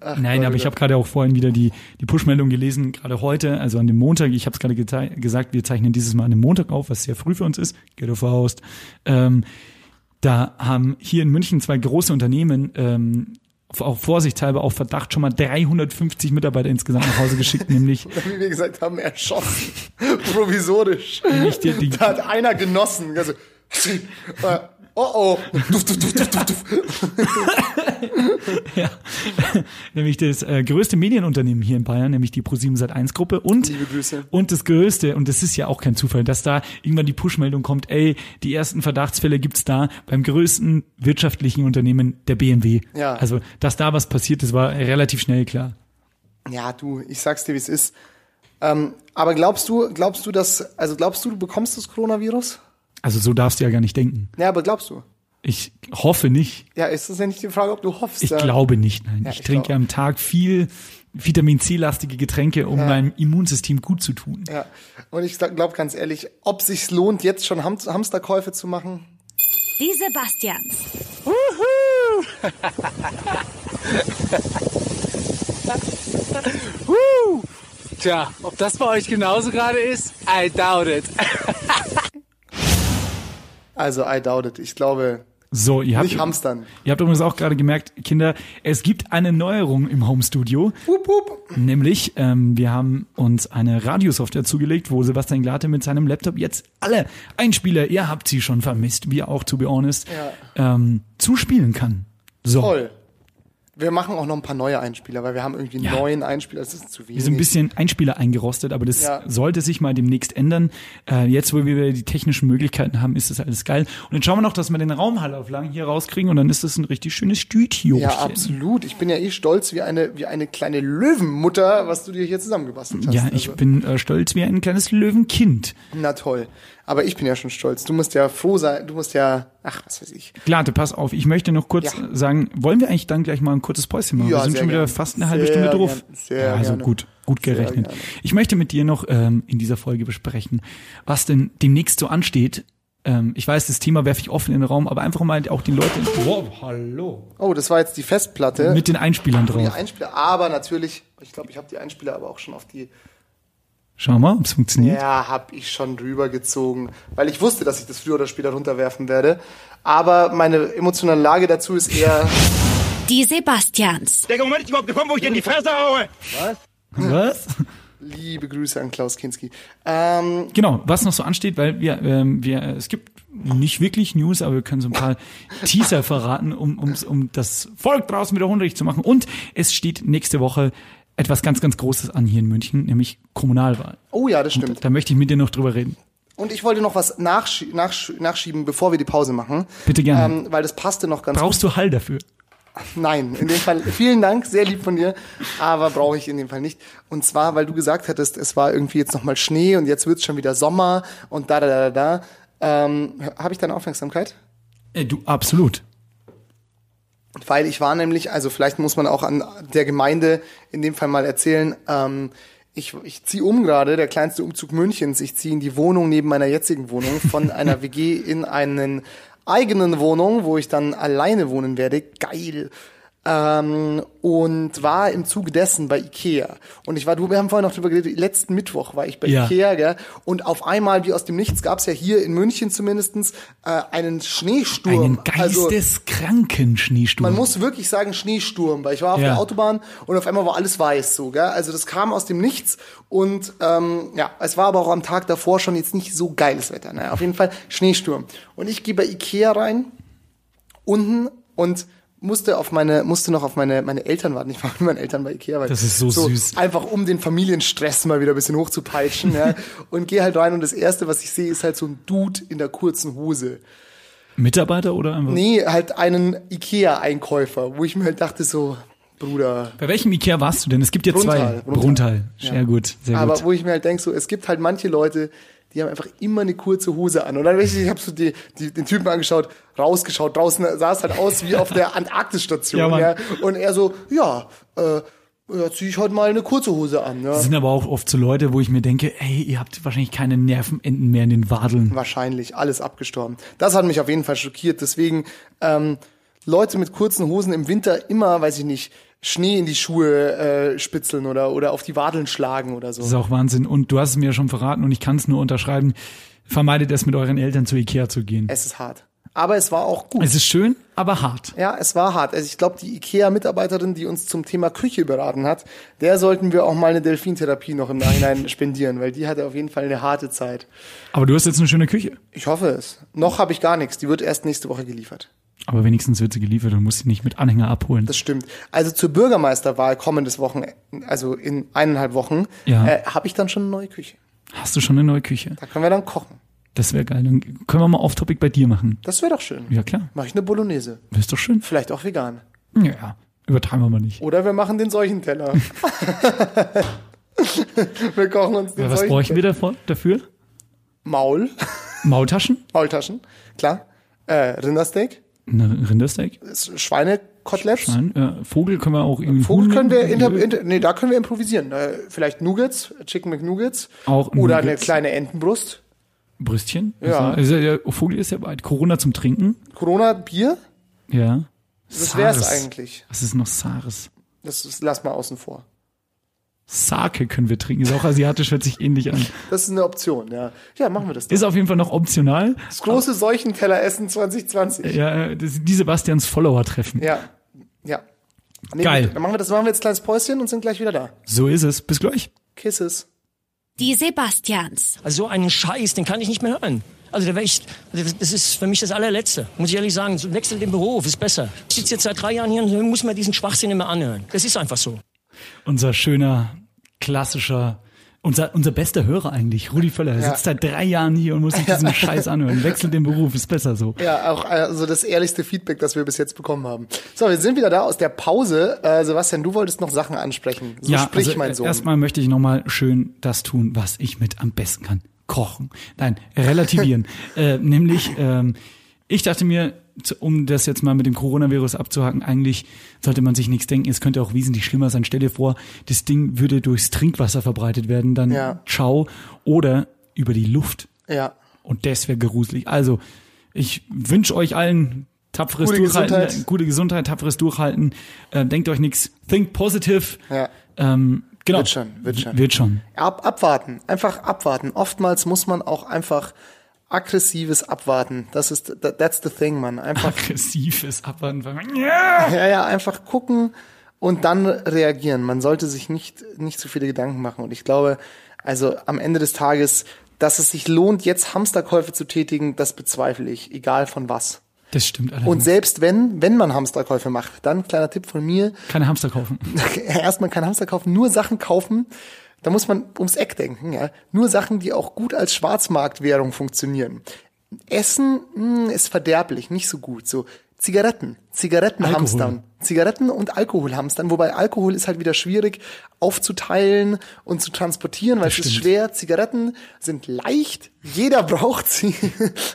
Ach, Nein, Leute. aber ich habe gerade auch vorhin wieder die, die Push-Meldung gelesen, gerade heute, also an dem Montag, ich habe es gerade gesagt, wir zeichnen dieses Mal an dem Montag auf, was sehr früh für uns ist, geht auf Faust. Ähm, da haben hier in München zwei große Unternehmen ähm, auch vorsichtshalber auf Verdacht schon mal 350 Mitarbeiter insgesamt nach Hause geschickt, nämlich. Wie wir gesagt haben, erschossen. Provisorisch. Nämlich die, die, da hat einer genossen. Also, äh, Oh oh. Duf, duf, duf, ja. nämlich das äh, größte Medienunternehmen hier in Bayern, nämlich die Pro7 Sat1 Gruppe und und das größte und das ist ja auch kein Zufall, dass da irgendwann die Push-Meldung kommt, ey, die ersten Verdachtsfälle gibt's da beim größten wirtschaftlichen Unternehmen der BMW. Ja. Also, dass da was passiert, das war relativ schnell klar. Ja, du, ich sag's dir, wie es ist. Ähm, aber glaubst du, glaubst du, dass, also glaubst du, du bekommst das Coronavirus? Also so darfst du ja gar nicht denken. Ja, aber glaubst du? Ich hoffe nicht. Ja, ist das ja nicht die Frage, ob du hoffst? Ich ja? glaube nicht, nein. Ja, ich, ich trinke ja am Tag viel Vitamin C-lastige Getränke, um ja. meinem Immunsystem gut zu tun. Ja, und ich glaube ganz ehrlich, ob sich's lohnt, jetzt schon Ham Hamsterkäufe zu machen? Die Sebastians. Tja, ob das bei euch genauso gerade ist? I doubt it. Also, I doubt it. Ich glaube, so, ihr habt, nicht hamstern. Ihr habt übrigens auch gerade gemerkt, Kinder, es gibt eine Neuerung im Homestudio. Wupp, wupp. Nämlich, ähm, wir haben uns eine Radiosoftware zugelegt, wo Sebastian Glate mit seinem Laptop jetzt alle Einspieler, ihr habt sie schon vermisst, wir auch, to be honest, ja. ähm, zuspielen kann. So. Toll. Wir machen auch noch ein paar neue Einspieler, weil wir haben irgendwie ja. neuen Einspieler. Das ist zu wenig. Wir sind ein bisschen Einspieler eingerostet, aber das ja. sollte sich mal demnächst ändern. Äh, jetzt, wo wir die technischen Möglichkeiten haben, ist das alles geil. Und dann schauen wir noch, dass wir den Raumhallauflagen hier rauskriegen und dann ist das ein richtig schönes Studio. Ja, absolut. Ich bin ja eh stolz wie eine, wie eine kleine Löwenmutter, was du dir hier zusammengebastelt hast. Ja, ich also. bin äh, stolz wie ein kleines Löwenkind. Na toll. Aber ich bin ja schon stolz. Du musst ja froh sein, du musst ja, ach, was weiß ich. Glate, pass auf, ich möchte noch kurz ja. sagen, wollen wir eigentlich dann gleich mal ein kurzes Päuschen machen? Ja, wir sind schon wieder gern. fast eine halbe sehr Stunde drauf. Ja, also gerne. gut, gut gerechnet. Ich möchte mit dir noch ähm, in dieser Folge besprechen, was denn demnächst so ansteht. Ähm, ich weiß, das Thema werfe ich offen in den Raum, aber einfach mal auch die Leute. Wow, hallo. Oh, das war jetzt die Festplatte. Mit den Einspielern drauf. Die Einspieler, aber natürlich, ich glaube, ich habe die Einspieler aber auch schon auf die Schau mal, ob es funktioniert. Ja, habe ich schon rübergezogen, weil ich wusste, dass ich das früher oder später runterwerfen werde. Aber meine emotionale Lage dazu ist eher. Die Sebastians. Der Moment ist überhaupt gekommen, wo ich dir in die Fresse haue. Was? Was? Liebe Grüße an Klaus Kinski. Ähm, genau, was noch so ansteht, weil wir, ähm, wir, es gibt nicht wirklich News, aber wir können so ein paar Teaser verraten, um, um, um das Volk draußen wieder hungrig zu machen. Und es steht nächste Woche etwas ganz, ganz Großes an hier in München, nämlich Kommunalwahl. Oh ja, das stimmt. Und da möchte ich mit dir noch drüber reden. Und ich wollte noch was nachsch nachsch nachschieben, bevor wir die Pause machen. Bitte gerne. Ähm, weil das passte noch ganz Brauchst gut. du Hall dafür? Nein, in dem Fall vielen Dank, sehr lieb von dir, aber brauche ich in dem Fall nicht. Und zwar, weil du gesagt hattest, es war irgendwie jetzt nochmal Schnee und jetzt wird's schon wieder Sommer und da, da, da, da. Ähm, Habe ich deine Aufmerksamkeit? Äh, du, absolut. Weil ich war nämlich, also vielleicht muss man auch an der Gemeinde in dem Fall mal erzählen, ähm, ich, ich ziehe um gerade, der kleinste Umzug Münchens. Ich ziehe in die Wohnung neben meiner jetzigen Wohnung von einer WG in einen eigenen Wohnung, wo ich dann alleine wohnen werde. Geil ähm, und war im Zuge dessen bei Ikea. Und ich war, du, wir haben vorhin noch drüber geredet, letzten Mittwoch war ich bei ja. Ikea, gell? Und auf einmal, wie aus dem Nichts, gab's ja hier in München zumindestens äh, einen Schneesturm. Einen also geisteskranken also, Schneesturm. Man muss wirklich sagen Schneesturm, weil ich war auf ja. der Autobahn und auf einmal war alles weiß so, gell? Also das kam aus dem Nichts und ähm, ja, es war aber auch am Tag davor schon jetzt nicht so geiles Wetter. Ne? Auf jeden Fall Schneesturm. Und ich gehe bei Ikea rein, unten und musste auf meine, musste noch auf meine, meine Eltern warten. Ich war mit meinen Eltern bei Ikea. Weil das ist so, so süß. Einfach um den Familienstress mal wieder ein bisschen hochzupeitschen. ja. Und gehe halt rein und das erste, was ich sehe, ist halt so ein Dude in der kurzen Hose. Mitarbeiter oder einfach? Nee, halt einen Ikea-Einkäufer, wo ich mir halt dachte so, Bruder. Bei welchem Ikea warst du denn? Es gibt ja Bruntal, zwei. Bruntal. Bruntal. Sehr ja. gut, sehr Aber gut. wo ich mir halt denke, so, es gibt halt manche Leute, die haben einfach immer eine kurze Hose an. Und dann ich, ich habe so die, die, den Typen angeschaut, rausgeschaut, draußen sah es halt aus wie auf der Antarktisstation. ja, ja. Und er so, ja, äh, ja, zieh ich heute mal eine kurze Hose an. Ja. Das sind aber auch oft so Leute, wo ich mir denke, ey, ihr habt wahrscheinlich keine Nervenenden mehr in den Wadeln. Wahrscheinlich, alles abgestorben. Das hat mich auf jeden Fall schockiert. Deswegen, ähm, Leute mit kurzen Hosen im Winter immer, weiß ich nicht, Schnee in die Schuhe äh, spitzeln oder, oder auf die Wadeln schlagen oder so. Das ist auch Wahnsinn. Und du hast es mir schon verraten und ich kann es nur unterschreiben. Vermeidet es mit euren Eltern zu Ikea zu gehen. Es ist hart. Aber es war auch gut. Es ist schön, aber hart. Ja, es war hart. Also ich glaube, die IKEA-Mitarbeiterin, die uns zum Thema Küche beraten hat, der sollten wir auch mal eine Delfintherapie noch im Nachhinein spendieren, weil die hatte auf jeden Fall eine harte Zeit. Aber du hast jetzt eine schöne Küche. Ich hoffe es. Noch habe ich gar nichts. Die wird erst nächste Woche geliefert. Aber wenigstens wird sie geliefert und musst sie nicht mit Anhänger abholen. Das stimmt. Also zur Bürgermeisterwahl kommendes Wochenende, also in eineinhalb Wochen, Ja. äh, habe ich dann schon eine neue Küche. Hast du schon eine neue Küche? Da können wir dann kochen. Das wäre geil. Dann können wir mal Off-Topic bei dir machen. Das wäre doch schön. Ja, klar. Mache ich eine Bolognese. Das ist doch schön. Vielleicht auch vegan. Ja, übertreiben wir mal nicht. Oder wir machen den Seuchenteller. wir kochen uns den Was bräuchten wir davon, dafür? Maul. Maultaschen? Maultaschen. Klar. Äh, Rindersteak. Eine Rindersteak? Schweinekoteletts. Nein, äh, Vogel können wir auch irgendwie. Vogel können wir, inter, inter, nee, da können wir improvisieren. Äh, vielleicht Nuggets, Chicken McNuggets. Auch Oder eine Nuggets. kleine Entenbrust. Brüstchen? Ja. Also, ja, Vogel ist ja weit. Corona zum Trinken? Corona, Bier. Ja. Das wär's eigentlich. Was ist noch Sares? Das ist, lass mal außen vor. Sake können wir trinken. Ist auch asiatisch, hört sich ähnlich an. Das ist eine Option, ja. Ja, machen wir das. Doch. Ist auf jeden Fall noch optional. Das große Seuchenteller-Essen 2020. Ja, äh, das, die Sebastians Follower treffen. Ja. Ja. Nee, Geil. Dann machen wir das, machen wir jetzt ein kleines Päuschen und sind gleich wieder da. So ist es. Bis gleich. Kisses. Die Sebastians. Also so einen Scheiß, den kann ich nicht mehr hören. Also da wär ich, also das ist für mich das allerletzte. Muss ich ehrlich sagen, so wechsel den Beruf, ist besser. Ich sitze jetzt seit drei Jahren hier und muss mir diesen Schwachsinn immer anhören. Das ist einfach so. Unser schöner, klassischer, unser, unser bester Hörer eigentlich, Rudi Völler. Er Ja. sitzt seit drei Jahren hier und muss sich diesen Scheiß anhören. Wechselt den Beruf, ist besser so. Ja, auch also das ehrlichste Feedback, das wir bis jetzt bekommen haben. So, wir sind wieder da aus der Pause. Äh, Sebastian, du wolltest noch Sachen ansprechen. So sprich, also, mein äh, Sohn. Erstmal möchte ich nochmal schön das tun, was ich mit am besten kann. Kochen. Nein, relativieren. äh, nämlich, ähm, ich dachte mir, um das jetzt mal mit dem Coronavirus abzuhaken, eigentlich sollte man sich nichts denken. Es könnte auch wesentlich schlimmer sein. Stell dir vor, das Ding würde durchs Trinkwasser verbreitet werden, dann Ja. ciao. Oder über die Luft. ja. Und das wäre gruselig. Also, ich wünsche euch allen tapferes Gute Durchhalten, Gesundheit. äh, gute Gesundheit, tapferes Durchhalten. Äh, denkt euch nichts. Think positive. Ja. Ähm, genau. Wird schon, wird schon. Wird schon. Ab, abwarten, einfach abwarten. Oftmals muss man auch einfach aggressives Abwarten. Das ist, that- that's the thing, man. Einfach, Aggressives Abwarten. Ja. ja, ja, einfach gucken und dann reagieren. Man sollte sich nicht, nicht zu viele Gedanken machen. Und ich glaube, also am Ende des Tages, dass es sich lohnt, jetzt Hamsterkäufe zu tätigen, das bezweifle ich, egal von was. Das stimmt allerdings. Und selbst wenn, wenn man Hamsterkäufe macht, dann kleiner Tipp von mir, Keine Hamster kaufen. erstmal kein Hamster kaufen, nur Sachen kaufen, da muss man ums Eck denken, ja. Nur Sachen, die auch gut als Schwarzmarktwährung funktionieren. Essen mh, ist verderblich, nicht so gut. So Zigaretten, Zigaretten Alkohol. hamstern. Zigaretten und Alkohol hamstern, wobei Alkohol ist halt wieder schwierig aufzuteilen und zu transportieren, weil es ist stimmt. schwer. Zigaretten sind leicht, jeder braucht sie.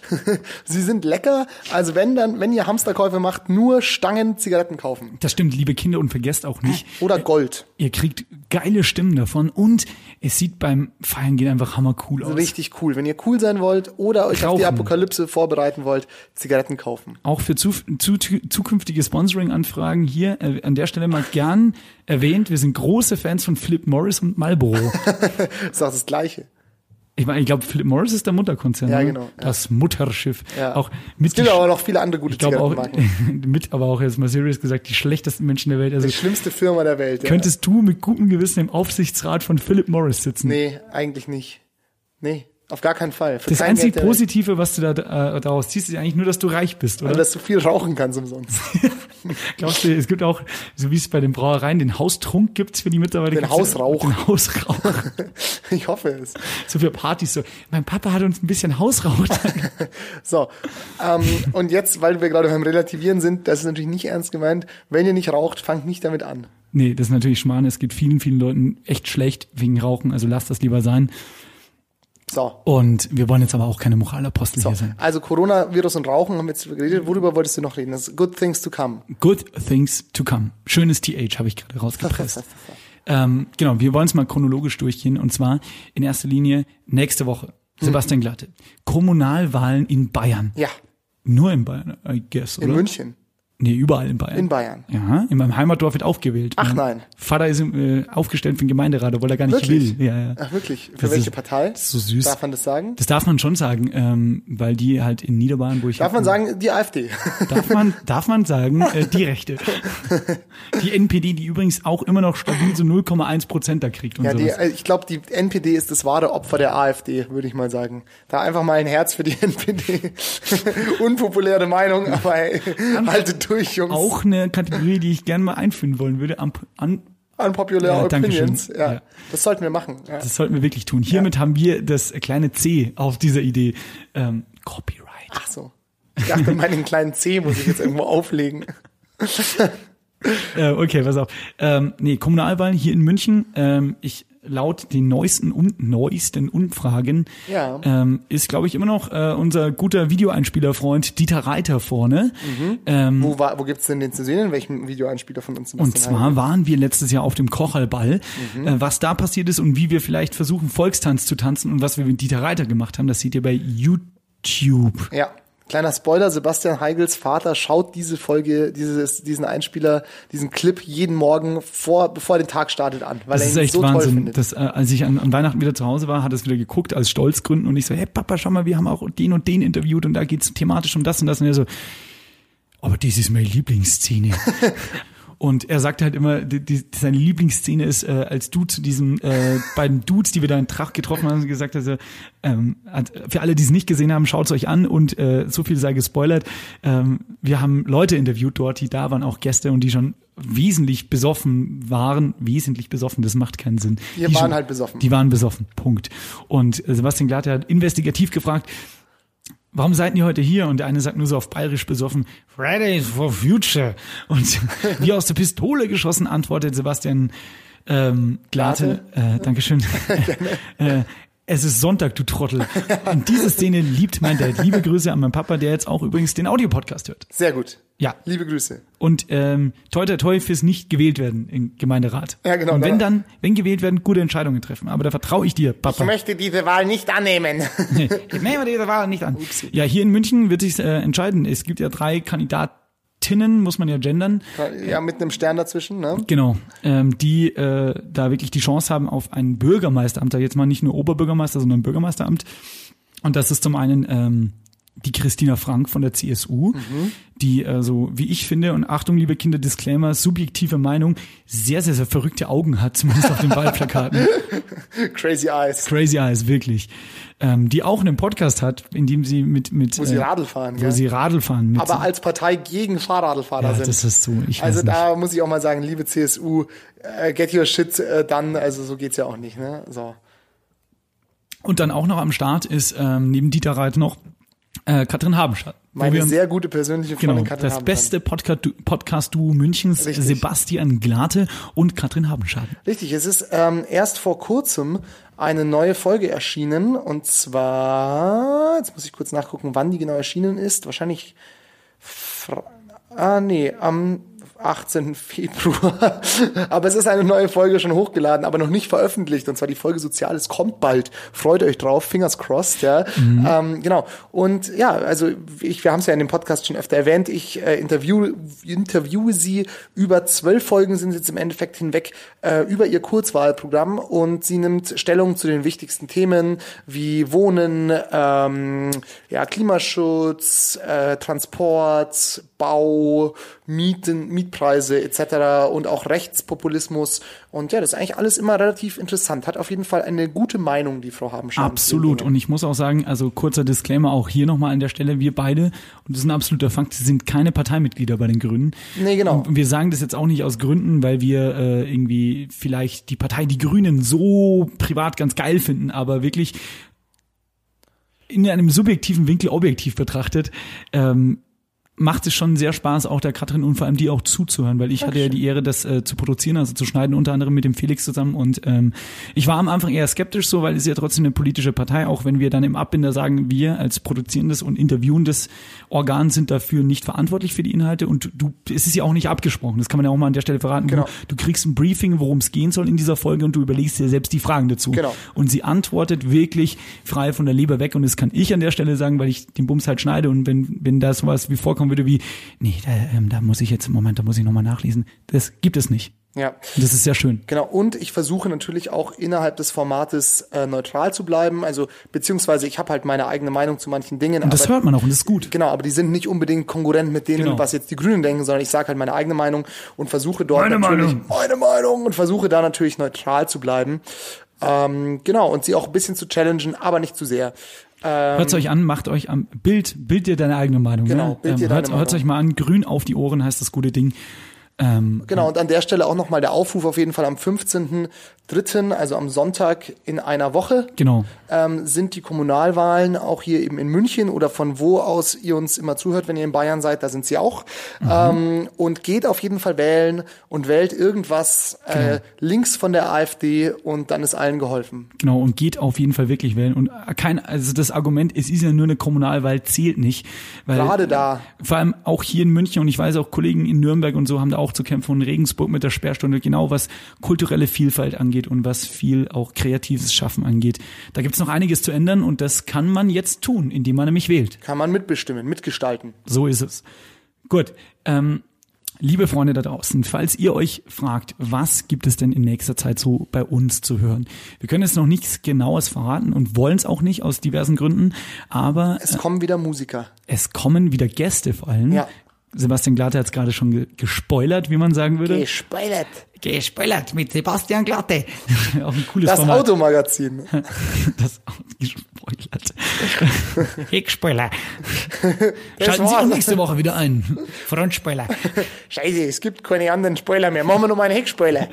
sie sind lecker. Also wenn dann, wenn ihr Hamsterkäufe macht, nur Stangen Zigaretten kaufen. Das stimmt, liebe Kinder, und vergesst auch nicht, Oder Gold. ihr kriegt geile Stimmen davon und es sieht beim Feiern gehen einfach hammercool aus. Richtig cool. Wenn ihr cool sein wollt oder euch auf die Rauchen. Apokalypse vorbereiten wollt, Zigaretten kaufen. Auch für zu, zu, zukünftige Sponsoring-Anfragen hier äh, an der Stelle mal gern erwähnt. Wir sind große Fans von Philip Morris und Marlboro. ist auch das Gleiche. Ich meine, ich glaube, Philip Morris ist der Mutterkonzern. Ja, ne? genau, ja. Das Mutterschiff. Ja. Auch mit Es gibt aber noch viele andere gute ich glaube auch mit, aber auch jetzt mal serious gesagt, die schlechtesten Menschen der Welt. Also Die schlimmste Firma der Welt. Ja. könntest du mit gutem Gewissen im Aufsichtsrat von Philip Morris sitzen? Nee, eigentlich nicht. Nee, auf gar keinen Fall. Für Das einzige Geld. Positive, was du da äh, daraus ziehst, ist eigentlich nur, dass du reich bist, oder? Und dass du viel rauchen kannst umsonst. Glaubst du, es gibt auch, so wie es bei den Brauereien den Haustrunk gibt's für die Mitarbeiter. Den Hausrauch. Den Hausrauch. ich hoffe es. so für Partys so. Mein Papa hat uns ein bisschen Hausrauch. So, ähm, und jetzt, weil wir gerade beim Relativieren sind, das ist natürlich nicht ernst gemeint. Wenn ihr nicht raucht, fangt nicht damit an. nee, das ist natürlich Schmarrn. Es geht vielen, vielen Leuten echt schlecht wegen Rauchen. Also lasst das lieber sein. So. Und wir wollen jetzt aber auch keine Moralapostel So, hier sein. also Coronavirus und Rauchen haben wir jetzt geredet. Worüber wolltest du noch reden? Das ist good things to come. Good things to come. Schönes TH habe ich gerade rausgepresst. Ähm, genau, wir wollen es mal chronologisch durchgehen und zwar in erster Linie nächste Woche. Sebastian Glatte. Kommunalwahlen in Bayern. Ja, Nur in Bayern, I guess, in oder? München, Nee, überall in Bayern. in Bayern. ja, in meinem Heimatdorf wird aufgewählt. Ach Mein nein. Vater ist äh, aufgestellt für den Gemeinderat, obwohl er gar nicht Wirklich? will. Ja, ja. Ach wirklich? Für Das welche ist- Partei? Das ist so süß. Darf man das sagen? Das darf man schon sagen, ähm, weil die halt in Niederbayern, wo ich Darf man sagen, die AfD? darf man darf man sagen, äh, die Rechte, die NPD, die übrigens auch immer noch stabil so 0,1 Prozent da kriegt und Ja, die, sowas. äh, ich glaube, die NPD ist das wahre Opfer der AfD, würde ich mal sagen. Da einfach mal ein Herz für die NPD. Unpopuläre Meinung, aber ey, haltet durch, Jungs. auch eine Kategorie, die ich gerne mal einführen wollen würde. Am, an, Unpopular Ja, Opinions. Ja. Ja. Das sollten wir machen. Ja. das sollten wir wirklich tun. Hiermit haben wir das kleine C auf dieser Idee. Ähm, Copyright. Ach so. Ich dachte, meinen kleinen C muss ich jetzt irgendwo auflegen. Äh, okay, pass auf. Ähm, nee, Kommunalwahlen hier in München. Ähm, ich laut den neuesten und neuesten Umfragen Ja. ähm, ist, glaube ich, immer noch äh, unser guter Videoeinspielerfreund Dieter Reiter vorne. Ähm, Wo, war, wo gibt's denn den zu sehen? In welchem Videoeinspieler von uns? und zwar waren wir letztes Jahr auf dem Kocherlball. Mhm. Äh, was da passiert ist und wie wir vielleicht versuchen, Volkstanz zu tanzen und was wir mit Dieter Reiter gemacht haben, das seht ihr bei YouTube. Ja. Kleiner Spoiler, Sebastian Heigels Vater schaut diese Folge, dieses, diesen Einspieler, diesen Clip jeden Morgen vor, bevor er den Tag startet an, weil Das er ist ihn echt so toll Wahnsinn. findet. Das, äh, als ich an, an Weihnachten wieder zu Hause war, hat es wieder geguckt als Stolzgründen und ich so, hey Papa, schau mal, wir haben auch den und den interviewt und da geht's thematisch um das und das und er so, aber das ist meine Lieblingsszene. Und er sagt halt immer, die, die, seine Lieblingsszene ist, äh, als du zu diesen äh, beiden Dudes, die wir da in Tracht getroffen haben, gesagt er, ähm, hat, für alle, die es nicht gesehen haben, schaut's euch an und äh, so viel sei gespoilert. Ähm, wir haben Leute interviewt dort, die da waren, auch Gäste und die schon wesentlich besoffen waren, wesentlich besoffen, das macht keinen Sinn. Wir die waren schon, halt besoffen. Die waren besoffen, Punkt. Und äh, Sebastian Glatte hat investigativ gefragt, warum seid ihr heute hier? Und der eine sagt nur so auf bayerisch besoffen, Fridays for Future. Und wie aus der Pistole geschossen antwortet Sebastian ähm, Glatte, äh, Dankeschön. äh, es ist Sonntag, du Trottel. Und diese Szene liebt mein Dad. Liebe Grüße an meinen Papa, der jetzt auch übrigens den Audiopodcast hört. Sehr gut. Ja. Liebe Grüße. Und ähm, toi toi toi fürs nicht gewählt werden im Gemeinderat. Ja, genau, Und wenn da- dann, wenn gewählt werden, gute Entscheidungen treffen. Aber da vertraue ich dir, Papa. möchte diese Wahl nicht annehmen. Nee, ich nehme diese Wahl nicht an. Ja, hier in München wird sich äh, entscheiden. Es gibt ja drei Kandidatinnen, muss man ja gendern. ja, mit einem Stern dazwischen, ne? Genau, ähm, die äh, da wirklich die Chance haben auf ein Bürgermeisteramt, da jetzt mal nicht nur Oberbürgermeister, sondern Bürgermeisteramt. Und das ist zum einen ähm, die Christina Frank von der CSU, die äh, so wie ich finde und Achtung liebe Kinder Disclaimer subjektive Meinung sehr sehr sehr verrückte Augen hat zumindest auf den Wahlplakaten Crazy Eyes. Crazy Eyes wirklich ähm, die auch einen Podcast hat in dem sie mit mit Wo sie äh, Radl fahren, wo gell? sie Radl fahren mit Aber als Partei gegen Fahrradlfahrer ja, sind. das ist so ich also da muss ich auch mal sagen, liebe CSU, äh, get your shit äh, done, also so geht's ja auch nicht, ne? So. Und dann auch noch am Start ist ähm, neben Dieter Reit noch äh, Katrin Habenstadt. Meine sehr gute persönliche Genau, Freundin Katrin das beste Podcast- Podcast-Duo Münchens, Richtig. Sebastian Glate und Katrin Habenschaden. Richtig, es ist ähm, erst vor kurzem eine neue Folge erschienen und zwar, jetzt muss ich kurz nachgucken, wann die genau erschienen ist. Wahrscheinlich, Fr ah nee, am 18. Februar. aber es ist eine neue Folge schon hochgeladen, aber noch nicht veröffentlicht. Und zwar die Folge Soziales kommt bald. Freut euch drauf, fingers crossed, ja. Ähm, genau. Und ja, also ich, wir haben es ja in dem Podcast schon öfter erwähnt. Ich äh, interview, interviewe sie über zwölf Folgen sind jetzt im Endeffekt hinweg äh, über ihr Kurzwahlprogramm und sie nimmt Stellung zu den wichtigsten Themen wie Wohnen, ähm, ja, Klimaschutz, äh, Transport, Bau, Mieten, Mietpreise etc. und auch Rechtspopulismus. Und ja, das ist eigentlich alles immer relativ interessant. Hat auf jeden Fall eine gute Meinung, die Frau Habenschaden. Absolut. Und ich muss auch sagen, also kurzer Disclaimer auch hier nochmal an der Stelle, wir beide, und das ist ein absoluter Fakt, sind keine Parteimitglieder bei den Grünen. Nee, genau. Und wir sagen das jetzt auch nicht aus Gründen, weil wir äh, irgendwie vielleicht die Partei, die Grünen so privat ganz geil finden, aber wirklich in einem subjektiven Winkel objektiv betrachtet, ähm, macht es schon sehr Spaß, auch der Katrin und vor allem die auch zuzuhören, weil ich Dankeschön. hatte ja die Ehre, das äh, zu produzieren, also zu schneiden, unter anderem mit dem Felix zusammen. Und ähm, ich war am Anfang eher skeptisch so, weil es ja trotzdem eine politische Partei, auch wenn wir dann im Abbinder sagen, wir als produzierendes und interviewendes Organ sind dafür nicht verantwortlich für die Inhalte und du, es ist ja auch nicht abgesprochen. Das kann man ja auch mal an der Stelle verraten. Genau. Du, du kriegst ein Briefing, worum es gehen soll in dieser Folge und du überlegst dir selbst die Fragen dazu. Genau. Und sie antwortet wirklich frei von der Leber weg und das kann ich an der Stelle sagen, weil ich den Bums halt schneide und wenn, wenn da sowas wie vorkommen würde wie, nee, da, ähm, da muss ich jetzt, Moment, da muss ich nochmal nachlesen. Das gibt es nicht. Ja. Das ist sehr schön. Genau. Und ich versuche natürlich auch innerhalb des Formates äh, neutral zu bleiben. Also, beziehungsweise ich habe halt meine eigene Meinung zu manchen Dingen. Und das aber, hört man auch und das ist gut. Genau, aber die sind nicht unbedingt konkurrent mit denen, genau. was jetzt die Grünen denken, sondern ich sage halt meine eigene Meinung und versuche dort meine natürlich Meinung. meine Meinung und versuche da natürlich neutral zu bleiben. Ähm, genau, und sie auch ein bisschen zu challengen, aber nicht zu sehr. Ähm, hört euch an, macht euch am Bild, Bild dir deine eigene Meinung. Genau, Bild dir ähm, deine hört, Meinung. hört euch mal an, grün auf die Ohren heißt das gute Ding. Ähm, genau, und an der Stelle auch nochmal der Aufruf auf jeden Fall am 15.3., also am Sonntag in einer Woche. Genau. Ähm, sind die Kommunalwahlen auch hier eben in München oder von wo aus ihr uns immer zuhört, wenn ihr in Bayern seid, da sind sie auch. Mhm. Ähm, und geht auf jeden Fall wählen und wählt irgendwas äh, genau. äh, links von der AfD und dann ist allen geholfen. Genau, und geht auf jeden Fall wirklich wählen. Und kein, also das Argument, es ist ja nur eine Kommunalwahl, zählt nicht. Weil, Gerade da. Vor allem auch hier in München und ich weiß auch Kollegen in Nürnberg und so haben da auch auch zu kämpfen und Regensburg mit der Sperrstunde, genau was kulturelle Vielfalt angeht und was viel auch kreatives Schaffen angeht. Da gibt es noch einiges zu ändern und das kann man jetzt tun, indem man nämlich wählt. Kann man mitbestimmen, mitgestalten. So ist es. Gut. Ähm, Liebe Freunde da draußen, falls ihr euch fragt, was gibt es denn in nächster Zeit so bei uns zu hören? Wir können jetzt noch nichts Genaues verraten und wollen es auch nicht aus diversen Gründen, aber es kommen wieder Musiker. Es kommen wieder Gäste vor allem. Ja. Sebastian Glatte hat es gerade schon ge gespoilert, wie man sagen würde. Gespoilert. Gespoilert mit Sebastian Glatte. Auch ein cooles Das Format. Automagazin. das gespoilert. Heckspoiler. Schalten Sie auch nächste Woche wieder ein. Frontspoiler. Scheiße, es gibt keine anderen Spoiler mehr. Machen wir noch mal einen Heckspoiler.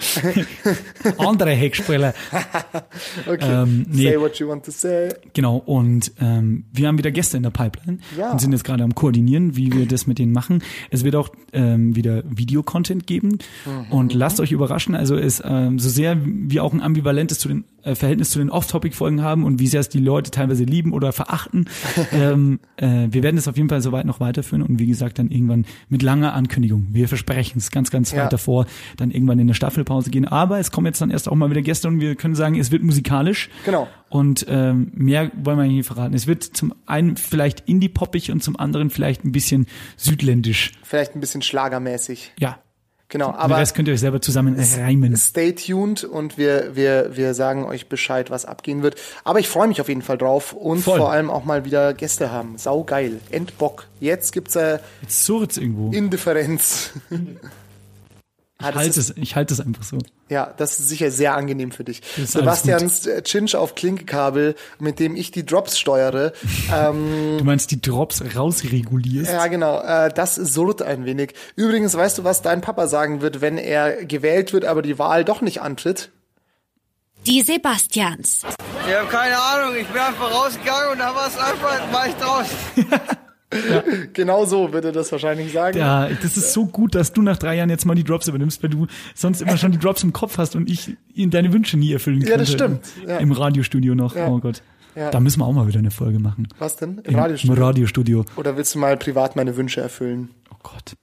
Andere Heckspoiler. okay. Ähm, nee. Say what you want to say. Genau. Und ähm, wir haben wieder Gäste in der Pipeline ja. und sind jetzt gerade am koordinieren, wie wir das mit denen machen. Es wird auch ähm, wieder Videocontent geben mhm. und lasst euch überraschen. Also ist ähm, so sehr wir auch ein ambivalentes zu den äh, Verhältnis zu den Off-Topic-Folgen haben und wie sehr es die Leute teilweise lieben oder verachten. ähm, äh, wir werden es auf jeden Fall soweit noch weiterführen und wie gesagt dann irgendwann mit langer Ankündigung. Wir versprechen es ganz, ganz ja. weit davor, dann irgendwann in eine Staffelpause gehen. Aber es kommen jetzt dann erst auch mal wieder Gäste und wir können sagen, es wird musikalisch. Genau. Und ähm, mehr wollen wir nicht verraten. Es wird zum einen vielleicht indie-poppig und zum anderen vielleicht ein bisschen südländisch. Vielleicht ein bisschen schlagermäßig. Ja, Genau, aber das könnt ihr euch selber zusammen reimen. Stay tuned und wir, wir, wir sagen euch Bescheid, was abgehen wird. Aber ich freue mich auf jeden Fall drauf und Voll. vor allem auch mal wieder Gäste haben. Sau geil. Endbock. Jetzt gibt's äh, Jetzt surrt's irgendwo. Indifferenz. Ich halte es, ich halte es einfach so. Ja, das ist sicher sehr angenehm für dich. Sebastians Chinch auf Klinkekabel, mit dem ich die Drops steuere. ähm, du meinst die Drops rausregulierst? Ja, genau. Äh, das surrt ein wenig. Übrigens, weißt du, was dein Papa sagen wird, wenn er gewählt wird, aber die Wahl doch nicht antritt? Die Sebastians. Ich habe keine Ahnung. Ich bin einfach rausgegangen und da war es einfach, war ich draußen. Ja. genau so würde das wahrscheinlich sagen. Ja, das ist so gut, dass du nach drei Jahren jetzt mal die Drops übernimmst, weil du sonst immer schon die Drops im Kopf hast und ich deine Wünsche nie erfüllen kann. Ja, das stimmt. Ja. Im Radiostudio noch. Ja. Oh Gott. Ja. Da müssen wir auch mal wieder eine Folge machen. Was denn? Im, Im Radiostudio? Im Radiostudio. Oder willst du mal privat meine Wünsche erfüllen? Oh Gott.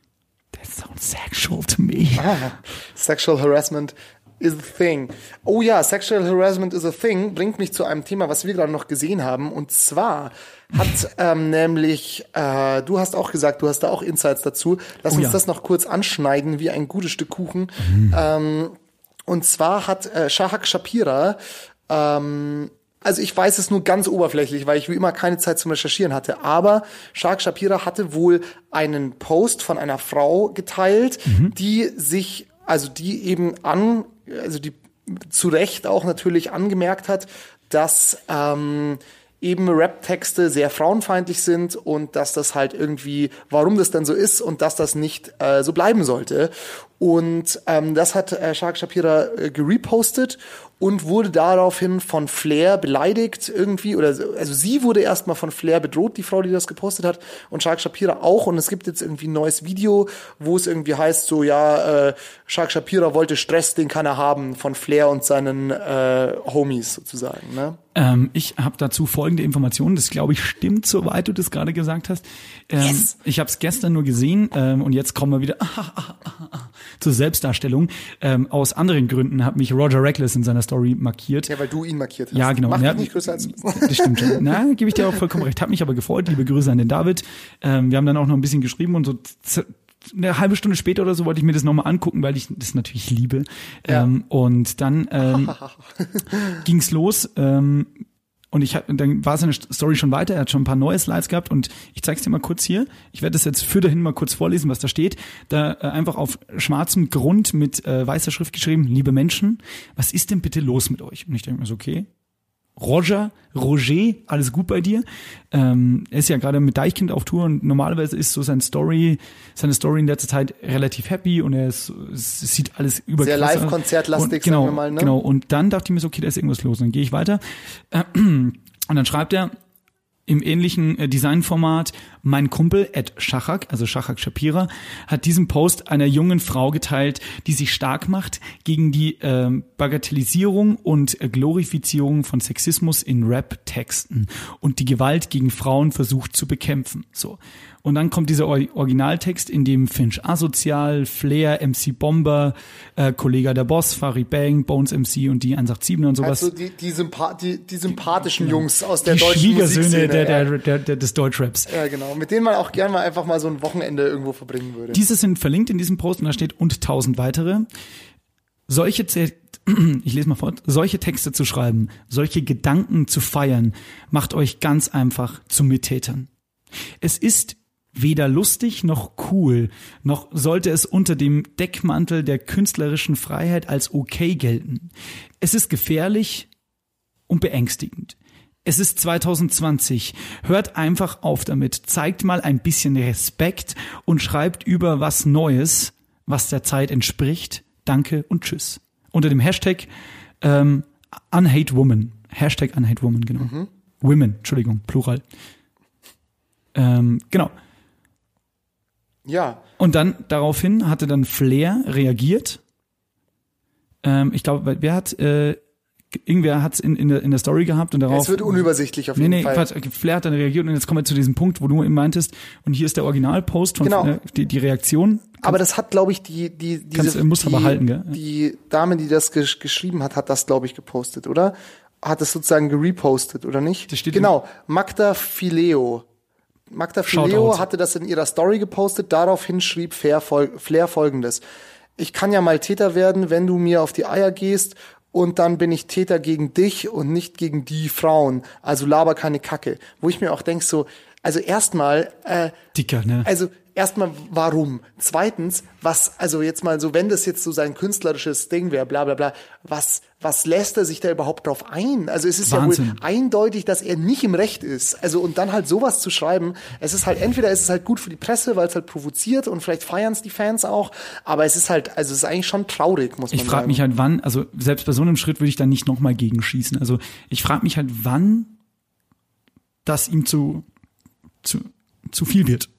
That sounds sexual to me. Ah, sexual harassment is a thing. Oh ja, sexual harassment is a thing bringt mich zu einem Thema, was wir gerade noch gesehen haben. Und zwar hat ähm, nämlich, äh, du hast auch gesagt, du hast da auch Insights dazu. Lass oh, uns ja. das noch kurz anschneiden, wie ein gutes Stück Kuchen. Mhm. Ähm, und zwar hat äh, Shahak Shapira ähm, also ich weiß es nur ganz oberflächlich, weil ich wie immer keine Zeit zum Recherchieren hatte. Aber Shahak Shapira hatte wohl einen Post von einer Frau geteilt, mhm. die sich, also die eben an, also die zu Recht auch natürlich angemerkt hat, dass ähm, eben Rap-Texte sehr frauenfeindlich sind und dass das halt irgendwie, warum das dann so ist und dass das nicht äh, so bleiben sollte. Und ähm, das hat äh, Shark Shapira äh, gerepostet und wurde daraufhin von Flair beleidigt irgendwie oder also sie wurde erstmal von Flair bedroht, die Frau, die das gepostet hat und Shark Shapira auch und es gibt jetzt irgendwie ein neues Video, wo es irgendwie heißt so ja äh, Shark Shapira wollte Stress, den kann er haben von Flair und seinen äh, Homies sozusagen, ne? Ähm, ich habe dazu folgende Informationen. Das glaube ich stimmt, soweit du das gerade gesagt hast. Ähm, yes. Ich habe es gestern nur gesehen ähm, und jetzt kommen wir wieder zur Selbstdarstellung. Ähm, aus anderen Gründen hat mich Roger Reckless in seiner Story markiert. Ja, weil du ihn markiert hast. Ja, genau. Macht ja, nicht größer als Das stimmt schon. Na, gebe ich dir auch vollkommen recht. Hat mich aber gefreut. Liebe Grüße an den David. Ähm, wir haben dann auch noch ein bisschen geschrieben und so eine halbe Stunde später oder so wollte ich mir das nochmal angucken, weil ich das natürlich liebe. Ja. Ähm, und dann ähm, ging's los. Ähm, und ich hab, dann war seine Story schon weiter, er hat schon ein paar neue Slides gehabt und ich zeig's dir mal kurz hier. Ich werde das jetzt für dahin mal kurz vorlesen, was da steht. Da äh, einfach auf schwarzem Grund mit äh, weißer Schrift geschrieben, liebe Menschen, was ist denn bitte los mit euch? Und ich denke mir so, okay, Roger, Roger, alles gut bei dir. Ähm, er ist ja gerade mit Deichkind auf Tour und normalerweise ist so sein Story, seine Story in letzter Zeit relativ happy und er ist, sieht alles über Sehr live-konzertlastig, genau, sagen wir mal, ne? Genau, und dann dachte ich mir so, okay, da ist irgendwas los. Und dann gehe ich weiter. Und dann schreibt er, im ähnlichen äh, Designformat. Mein Kumpel Ed Schachak, also Schachak Shapira, hat diesen Post einer jungen Frau geteilt, die sich stark macht gegen die äh, Bagatellisierung und äh, Glorifizierung von Sexismus in Rap-Texten und die Gewalt gegen Frauen versucht zu bekämpfen. So. Und dann kommt dieser Originaltext, in dem Finch asozial, Flair, MC Bomber, äh, Kollege der Boss, Farid Bang, Bones MC und die 187 und sowas. Also die, die, Sympa die, die sympathischen genau. Jungs aus der die deutschen Schwiegersöhne der, der, der, der, des Deutschraps. Ja, genau. Mit denen man auch gerne mal einfach mal so ein Wochenende irgendwo verbringen würde. Diese sind verlinkt in diesem Post und da steht und tausend weitere. Solche ich lese mal fort, solche Texte zu schreiben, solche Gedanken zu feiern, macht euch ganz einfach zu Mittätern. Es ist weder lustig noch cool, noch sollte es unter dem Deckmantel der künstlerischen Freiheit als okay gelten. Es ist gefährlich und beängstigend. Es ist 2020. Hört einfach auf damit. Zeigt mal ein bisschen Respekt und schreibt über was Neues, was der Zeit entspricht. Danke und tschüss. Unter dem Hashtag ähm, UnhateWoman. Hashtag UnhateWoman, genau. Mhm. Women, Entschuldigung, Plural. Ähm, genau. Ja. Und dann daraufhin hatte dann Flair reagiert. Ähm, ich glaube, wer hat äh, irgendwer hat es in, in, der, in der Story gehabt und darauf. Es wird unübersichtlich auf jeden nee, nee, Fall. Quatsch, Flair hat dann reagiert und jetzt kommen wir zu diesem Punkt, wo du eben meintest, und hier ist der Originalpost von genau. Flair, die, die Reaktion. aber das hat, glaube ich, die, die, diese, kannst, musst die, behalten, gell? die Dame, die das gesch geschrieben hat, hat das, glaube ich, gepostet, oder? Hat es sozusagen gerepostet, oder nicht? Das steht genau. Magda Fileo Magda Fileo hatte das in ihrer Story gepostet, daraufhin schrieb Flair, Flair folgendes. Ich kann ja mal Täter werden, wenn du mir auf die Eier gehst und dann bin ich Täter gegen dich und nicht gegen die Frauen. Also laber keine Kacke. Wo ich mir auch denk so, also erstmal, äh, Dicker, ne? Also erstmal, warum? Zweitens, was, also jetzt mal so, wenn das jetzt so sein künstlerisches Ding wäre, bla bla bla, was, was lässt er sich da überhaupt drauf ein? Also es ist Wahnsinn. ja wohl eindeutig, dass er nicht im Recht ist. Also und dann halt sowas zu schreiben, es ist halt, entweder ist es halt gut für die Presse, weil es halt provoziert und vielleicht feiern es die Fans auch, aber es ist halt, also es ist eigentlich schon traurig, muss man ich sagen. Ich frage mich halt, wann, also selbst bei so einem Schritt würde ich dann nicht nochmal gegenschießen. Also ich frage mich halt, wann das ihm zu, zu, zu viel wird.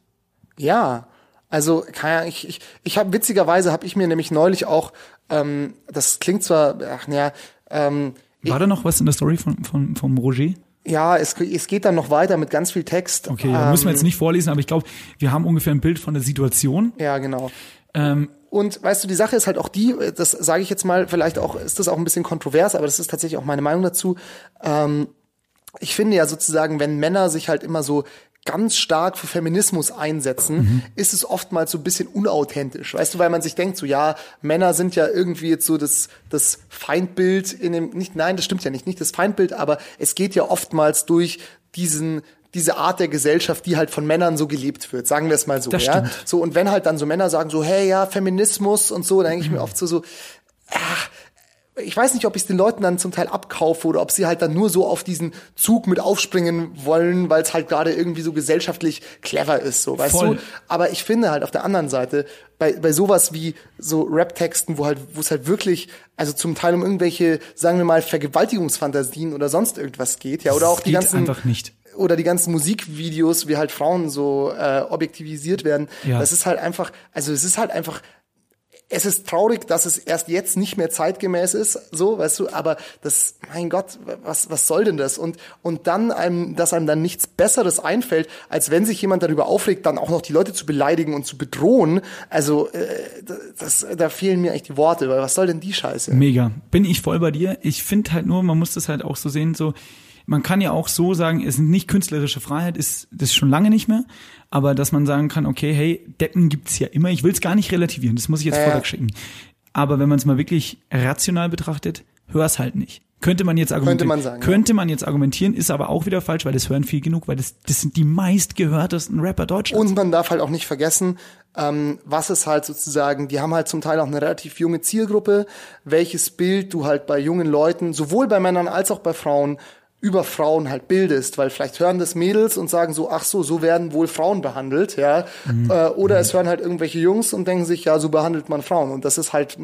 Ja, also ich, ich, ich habe witzigerweise habe ich mir nämlich neulich auch, ähm, das klingt zwar, ach naja, ähm, war da noch was in der Story von, von vom Roger? Ja, es, es geht dann noch weiter mit ganz viel Text. Okay, ähm, müssen wir jetzt nicht vorlesen, aber ich glaube, wir haben ungefähr ein Bild von der Situation. Ja, genau. Ähm, und weißt du, die Sache ist halt auch die, das sage ich jetzt mal, vielleicht auch ist das auch ein bisschen kontrovers, aber das ist tatsächlich auch meine Meinung dazu. Ähm, ich finde ja sozusagen, wenn Männer sich halt immer so ganz stark für Feminismus einsetzen, mhm. ist es oftmals so ein bisschen unauthentisch. Weißt du, weil man sich denkt, so ja, Männer sind ja irgendwie jetzt so das, das Feindbild in dem, nicht, nein, das stimmt ja nicht, nicht das Feindbild, aber es geht ja oftmals durch diesen, diese Art der Gesellschaft, die halt von Männern so gelebt wird, sagen wir es mal so, das ja. Stimmt. So, und wenn halt dann so Männer sagen, so, hey, ja, Feminismus und so, dann denke ich mir oft so, so, ach, ich weiß nicht, ob ich es den Leuten dann zum Teil abkaufe oder ob sie halt dann nur so auf diesen Zug mit aufspringen wollen, weil es halt gerade irgendwie so gesellschaftlich clever ist, so, weißt Voll. du? Aber ich finde halt auf der anderen Seite, bei, bei sowas wie so Rap-Texten, wo halt, wo es halt wirklich, also zum Teil um irgendwelche, sagen wir mal, Vergewaltigungsfantasien oder sonst irgendwas geht, ja, oder auch die ganzen. Einfach nicht oder die ganzen Musikvideos, wie halt Frauen so äh, objektivisiert werden. Ja. Das ist halt einfach, also es ist halt einfach es ist traurig, dass es erst jetzt nicht mehr zeitgemäß ist, so, weißt du, aber das, mein Gott, was, was soll denn das? Und, und dann einem, dass einem dann nichts Besseres einfällt, als wenn sich jemand darüber aufregt, dann auch noch die Leute zu beleidigen und zu bedrohen. Also, äh, das, da fehlen mir echt die Worte, weil was soll denn die Scheiße? Mega. Bin ich voll bei dir. Ich finde halt nur, man muss das halt auch so sehen, so, man kann ja auch so sagen, es ist nicht künstlerische Freiheit, ist das schon lange nicht mehr, aber dass man sagen kann, okay, hey, Deppen gibt's ja immer. Ich will es gar nicht relativieren, das muss ich jetzt ja. vorweg schicken. Aber wenn man es mal wirklich rational betrachtet, hör's halt nicht. Könnte man jetzt argumentieren. Könnte man sagen. Könnte ja. man jetzt argumentieren, ist aber auch wieder falsch, weil das hören viel genug, weil das, das sind die meistgehörtesten Rapper Deutschlands. Und man darf halt auch nicht vergessen, ähm, was ist halt sozusagen, die haben halt zum Teil auch eine relativ junge Zielgruppe, welches Bild du halt bei jungen Leuten, sowohl bei Männern als auch bei Frauen, über Frauen halt bildest, weil vielleicht hören das Mädels und sagen so, ach so, so werden wohl Frauen behandelt, ja, mhm. äh, oder es hören halt irgendwelche Jungs und denken sich, ja, so behandelt man Frauen und das ist halt,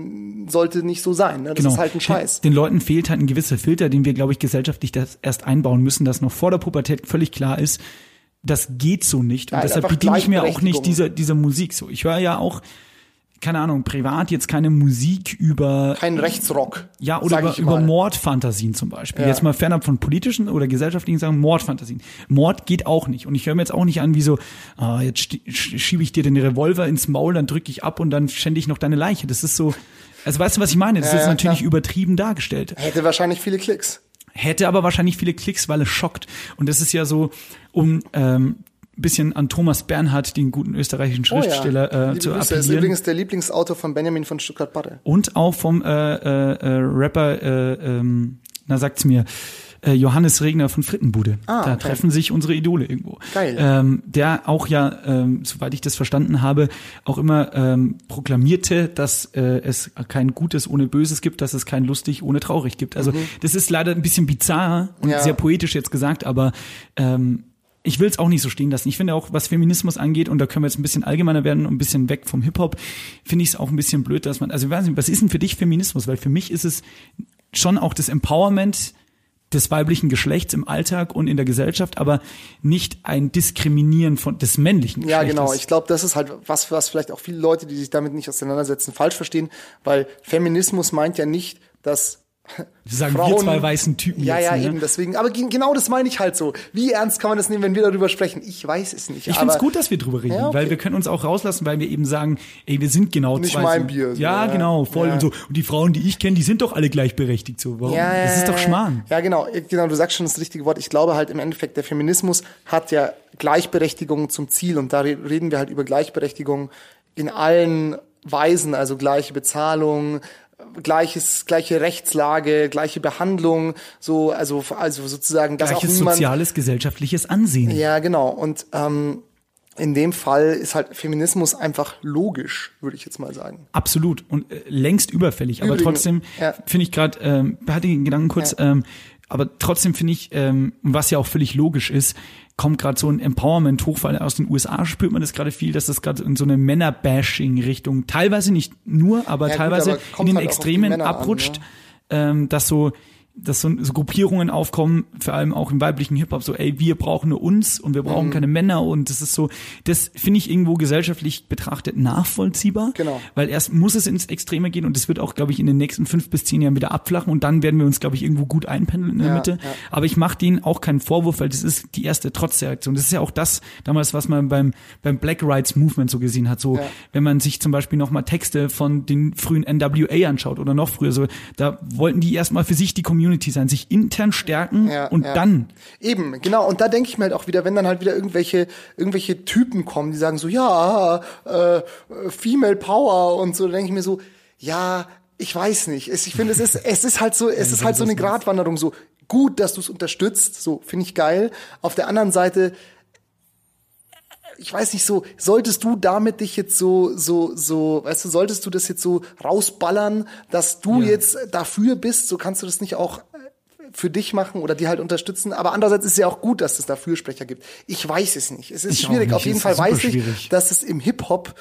sollte nicht so sein, ne? das genau. ist halt ein Scheiß. Den, den Leuten fehlt halt ein gewisser Filter, den wir, glaube ich, gesellschaftlich das erst einbauen müssen, dass noch vor der Pubertät völlig klar ist, das geht so nicht und ja, deshalb bediene ich mir auch nicht dieser, dieser Musik so. Ich höre ja auch keine Ahnung, privat jetzt keine Musik über. Kein Rechtsrock. Ja, oder über, über Mordfantasien zum Beispiel. Ja. Jetzt mal fernab von politischen oder gesellschaftlichen Sachen, Mordfantasien. Mord geht auch nicht. Und ich höre mir jetzt auch nicht an, wie so, ah, jetzt schiebe ich dir den Revolver ins Maul, dann drücke ich ab und dann schände ich noch deine Leiche. Das ist so, also weißt du, was ich meine? Das ja, ist ja, natürlich klar. übertrieben dargestellt. Hätte wahrscheinlich viele Klicks. Hätte aber wahrscheinlich viele Klicks, weil es schockt. Und das ist ja so, um ähm, bisschen an Thomas Bernhard, den guten österreichischen Schriftsteller, oh ja. äh, zu Grüße. appellieren. ist übrigens der Lieblingsautor von Benjamin von Stuttgart-Barre. Und auch vom äh, äh, äh, Rapper, äh, ähm, na sagt's mir, äh, Johannes Regner von Frittenbude. Ah, da okay. treffen sich unsere Idole irgendwo. Geil. Ähm, der auch ja, ähm, soweit ich das verstanden habe, auch immer ähm, proklamierte, dass äh, es kein Gutes ohne Böses gibt, dass es kein lustig ohne traurig gibt. Also mhm. das ist leider ein bisschen bizarr und ja. sehr poetisch jetzt gesagt, aber ähm, ich will es auch nicht so stehen lassen. Ich finde auch, was Feminismus angeht, und da können wir jetzt ein bisschen allgemeiner werden und ein bisschen weg vom Hip-Hop, finde ich es auch ein bisschen blöd, dass man, also ich weiß nicht, was ist denn für dich Feminismus? Weil für mich ist es schon auch das Empowerment des weiblichen Geschlechts im Alltag und in der Gesellschaft, aber nicht ein Diskriminieren von des männlichen Geschlechts. Ja, genau. Ich glaube, das ist halt was, was vielleicht auch viele Leute, die sich damit nicht auseinandersetzen, falsch verstehen, weil Feminismus meint ja nicht, dass Sie sagen Frauen, wir zwei weißen Typen. Ja, jetzt, ja, ne? eben deswegen. Aber genau das meine ich halt so. Wie ernst kann man das nehmen, wenn wir darüber sprechen? Ich weiß es nicht. Ich finde es gut, dass wir drüber reden, ja, okay. weil wir können uns auch rauslassen, weil wir eben sagen, ey, wir sind genau nicht zwei. Nicht mein Bier. So, ja, ja, genau, voll ja. und so. Und die Frauen, die ich kenne, die sind doch alle gleichberechtigt so. Warum? Ja, das ist doch Schmarrn. Ja, genau. Genau, du sagst schon das richtige Wort. Ich glaube halt im Endeffekt, der Feminismus hat ja Gleichberechtigung zum Ziel und da reden wir halt über Gleichberechtigung in allen Weisen, also gleiche Bezahlung, gleiches, gleiche Rechtslage, gleiche Behandlung, so, also, also sozusagen, dass Gleiches auch niemand, soziales, gesellschaftliches Ansehen. Ja, genau. Und ähm, in dem Fall ist halt Feminismus einfach logisch, würde ich jetzt mal sagen. Absolut und äh, längst überfällig. Aber Übrigens, trotzdem ja. finde ich gerade, ähm, hatte den Gedanken kurz, ja. ähm, aber trotzdem finde ich, ähm, was ja auch völlig logisch ist, kommt gerade so ein Empowerment hoch, weil aus den USA spürt man das gerade viel, dass das gerade in so eine Männer-Bashing-Richtung, teilweise nicht nur, aber ja, teilweise gut, aber in den halt Extremen abrutscht, an, ja. ähm, dass so dass so, so Gruppierungen aufkommen, vor allem auch im weiblichen Hip-Hop, so, ey, wir brauchen nur uns und wir brauchen mhm. keine Männer und das ist so, das finde ich irgendwo gesellschaftlich betrachtet nachvollziehbar. Genau. Weil erst muss es ins Extreme gehen und das wird auch, glaube ich, in den nächsten fünf bis zehn Jahren wieder abflachen und dann werden wir uns, glaube ich, irgendwo gut einpendeln in der ja, Mitte. Ja. Aber ich mache denen auch keinen Vorwurf, weil das ist die erste Trotzreaktion. Das ist ja auch das damals, was man beim, beim Black Rights Movement so gesehen hat. So, ja. wenn man sich zum Beispiel nochmal Texte von den frühen NWA anschaut oder noch früher, so, da wollten die erstmal für sich die Community sein, sich intern stärken ja, und ja. dann. Eben, genau. Und da denke ich mir halt auch wieder, wenn dann halt wieder irgendwelche, irgendwelche Typen kommen, die sagen so, ja, äh, Female Power und so, denke ich mir so, ja, ich weiß nicht. Ich finde, es ist, es ist halt so, es ist halt so eine Gratwanderung, so gut, dass du es unterstützt, so finde ich geil. Auf der anderen Seite, ich weiß nicht so, solltest du damit dich jetzt so, so, so, weißt du, solltest du das jetzt so rausballern, dass du ja. jetzt dafür bist, so kannst du das nicht auch für dich machen oder die halt unterstützen. Aber andererseits ist es ja auch gut, dass es da Fürsprecher gibt. Ich weiß es nicht. Es ist ich schwierig. Auf jeden Fall weiß ich, schwierig. dass es im Hip-Hop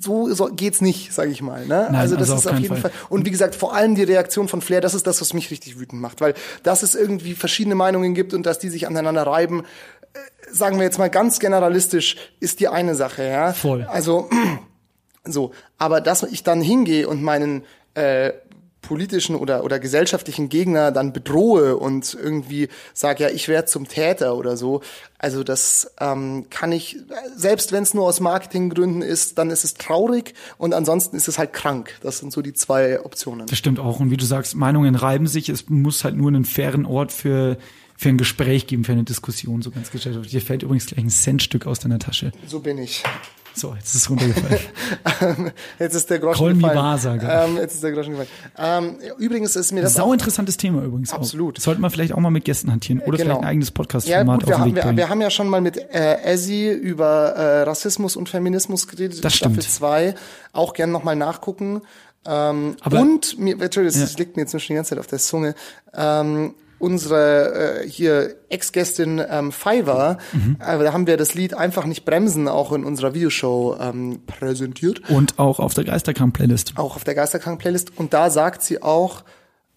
so, so geht's nicht, sage ich mal. Ne? Nein, also das also ist auf jeden Fall. Fall. Und wie gesagt, vor allem die Reaktion von Flair, das ist das, was mich richtig wütend macht, weil dass es irgendwie verschiedene Meinungen gibt und dass die sich aneinander reiben, äh, sagen wir jetzt mal ganz generalistisch, ist die eine Sache. Ja, voll. Also so, aber dass ich dann hingehe und meinen äh, politischen oder, oder gesellschaftlichen Gegner dann bedrohe und irgendwie sage, ja, ich werde zum Täter oder so. Also das ähm, kann ich, selbst wenn es nur aus Marketinggründen ist, dann ist es traurig und ansonsten ist es halt krank. Das sind so die zwei Optionen. Das stimmt auch. Und wie du sagst, Meinungen reiben sich. Es muss halt nur einen fairen Ort für für ein Gespräch geben, für eine Diskussion, so ganz gesellschaftlich. Dir fällt übrigens gleich ein Centstück aus deiner Tasche. So bin ich. So, jetzt ist es runtergefallen. jetzt ist der Groschen Call gefallen. Me Wahrsager. Ähm, jetzt ist der Groschen gefallen. Ähm, übrigens ist mir das Sau interessantes Thema übrigens. Absolut. Auch. Sollten wir vielleicht auch mal mit Gästen hantieren oder genau. vielleicht ein eigenes Podcast-Format ja, gut, wir, haben, wir, wir, haben ja schon mal mit äh, Ezzy über äh, Rassismus und Feminismus geredet. Das Staffel stimmt. 2. Auch gerne nochmal nachgucken. Ähm, Aber, und mir, Entschuldigung, das ja. liegt mir jetzt schon die ganze Zeit auf der Zunge. Ähm, unsere äh, hier Ex-Gästin ähm, Fiverr, mhm. äh, da haben wir das Lied einfach nicht bremsen auch in unserer Videoshow ähm, präsentiert. Und auch auf der Geisterkrank-Playlist. Auch auf der Geisterkrank-Playlist. Und da sagt sie auch,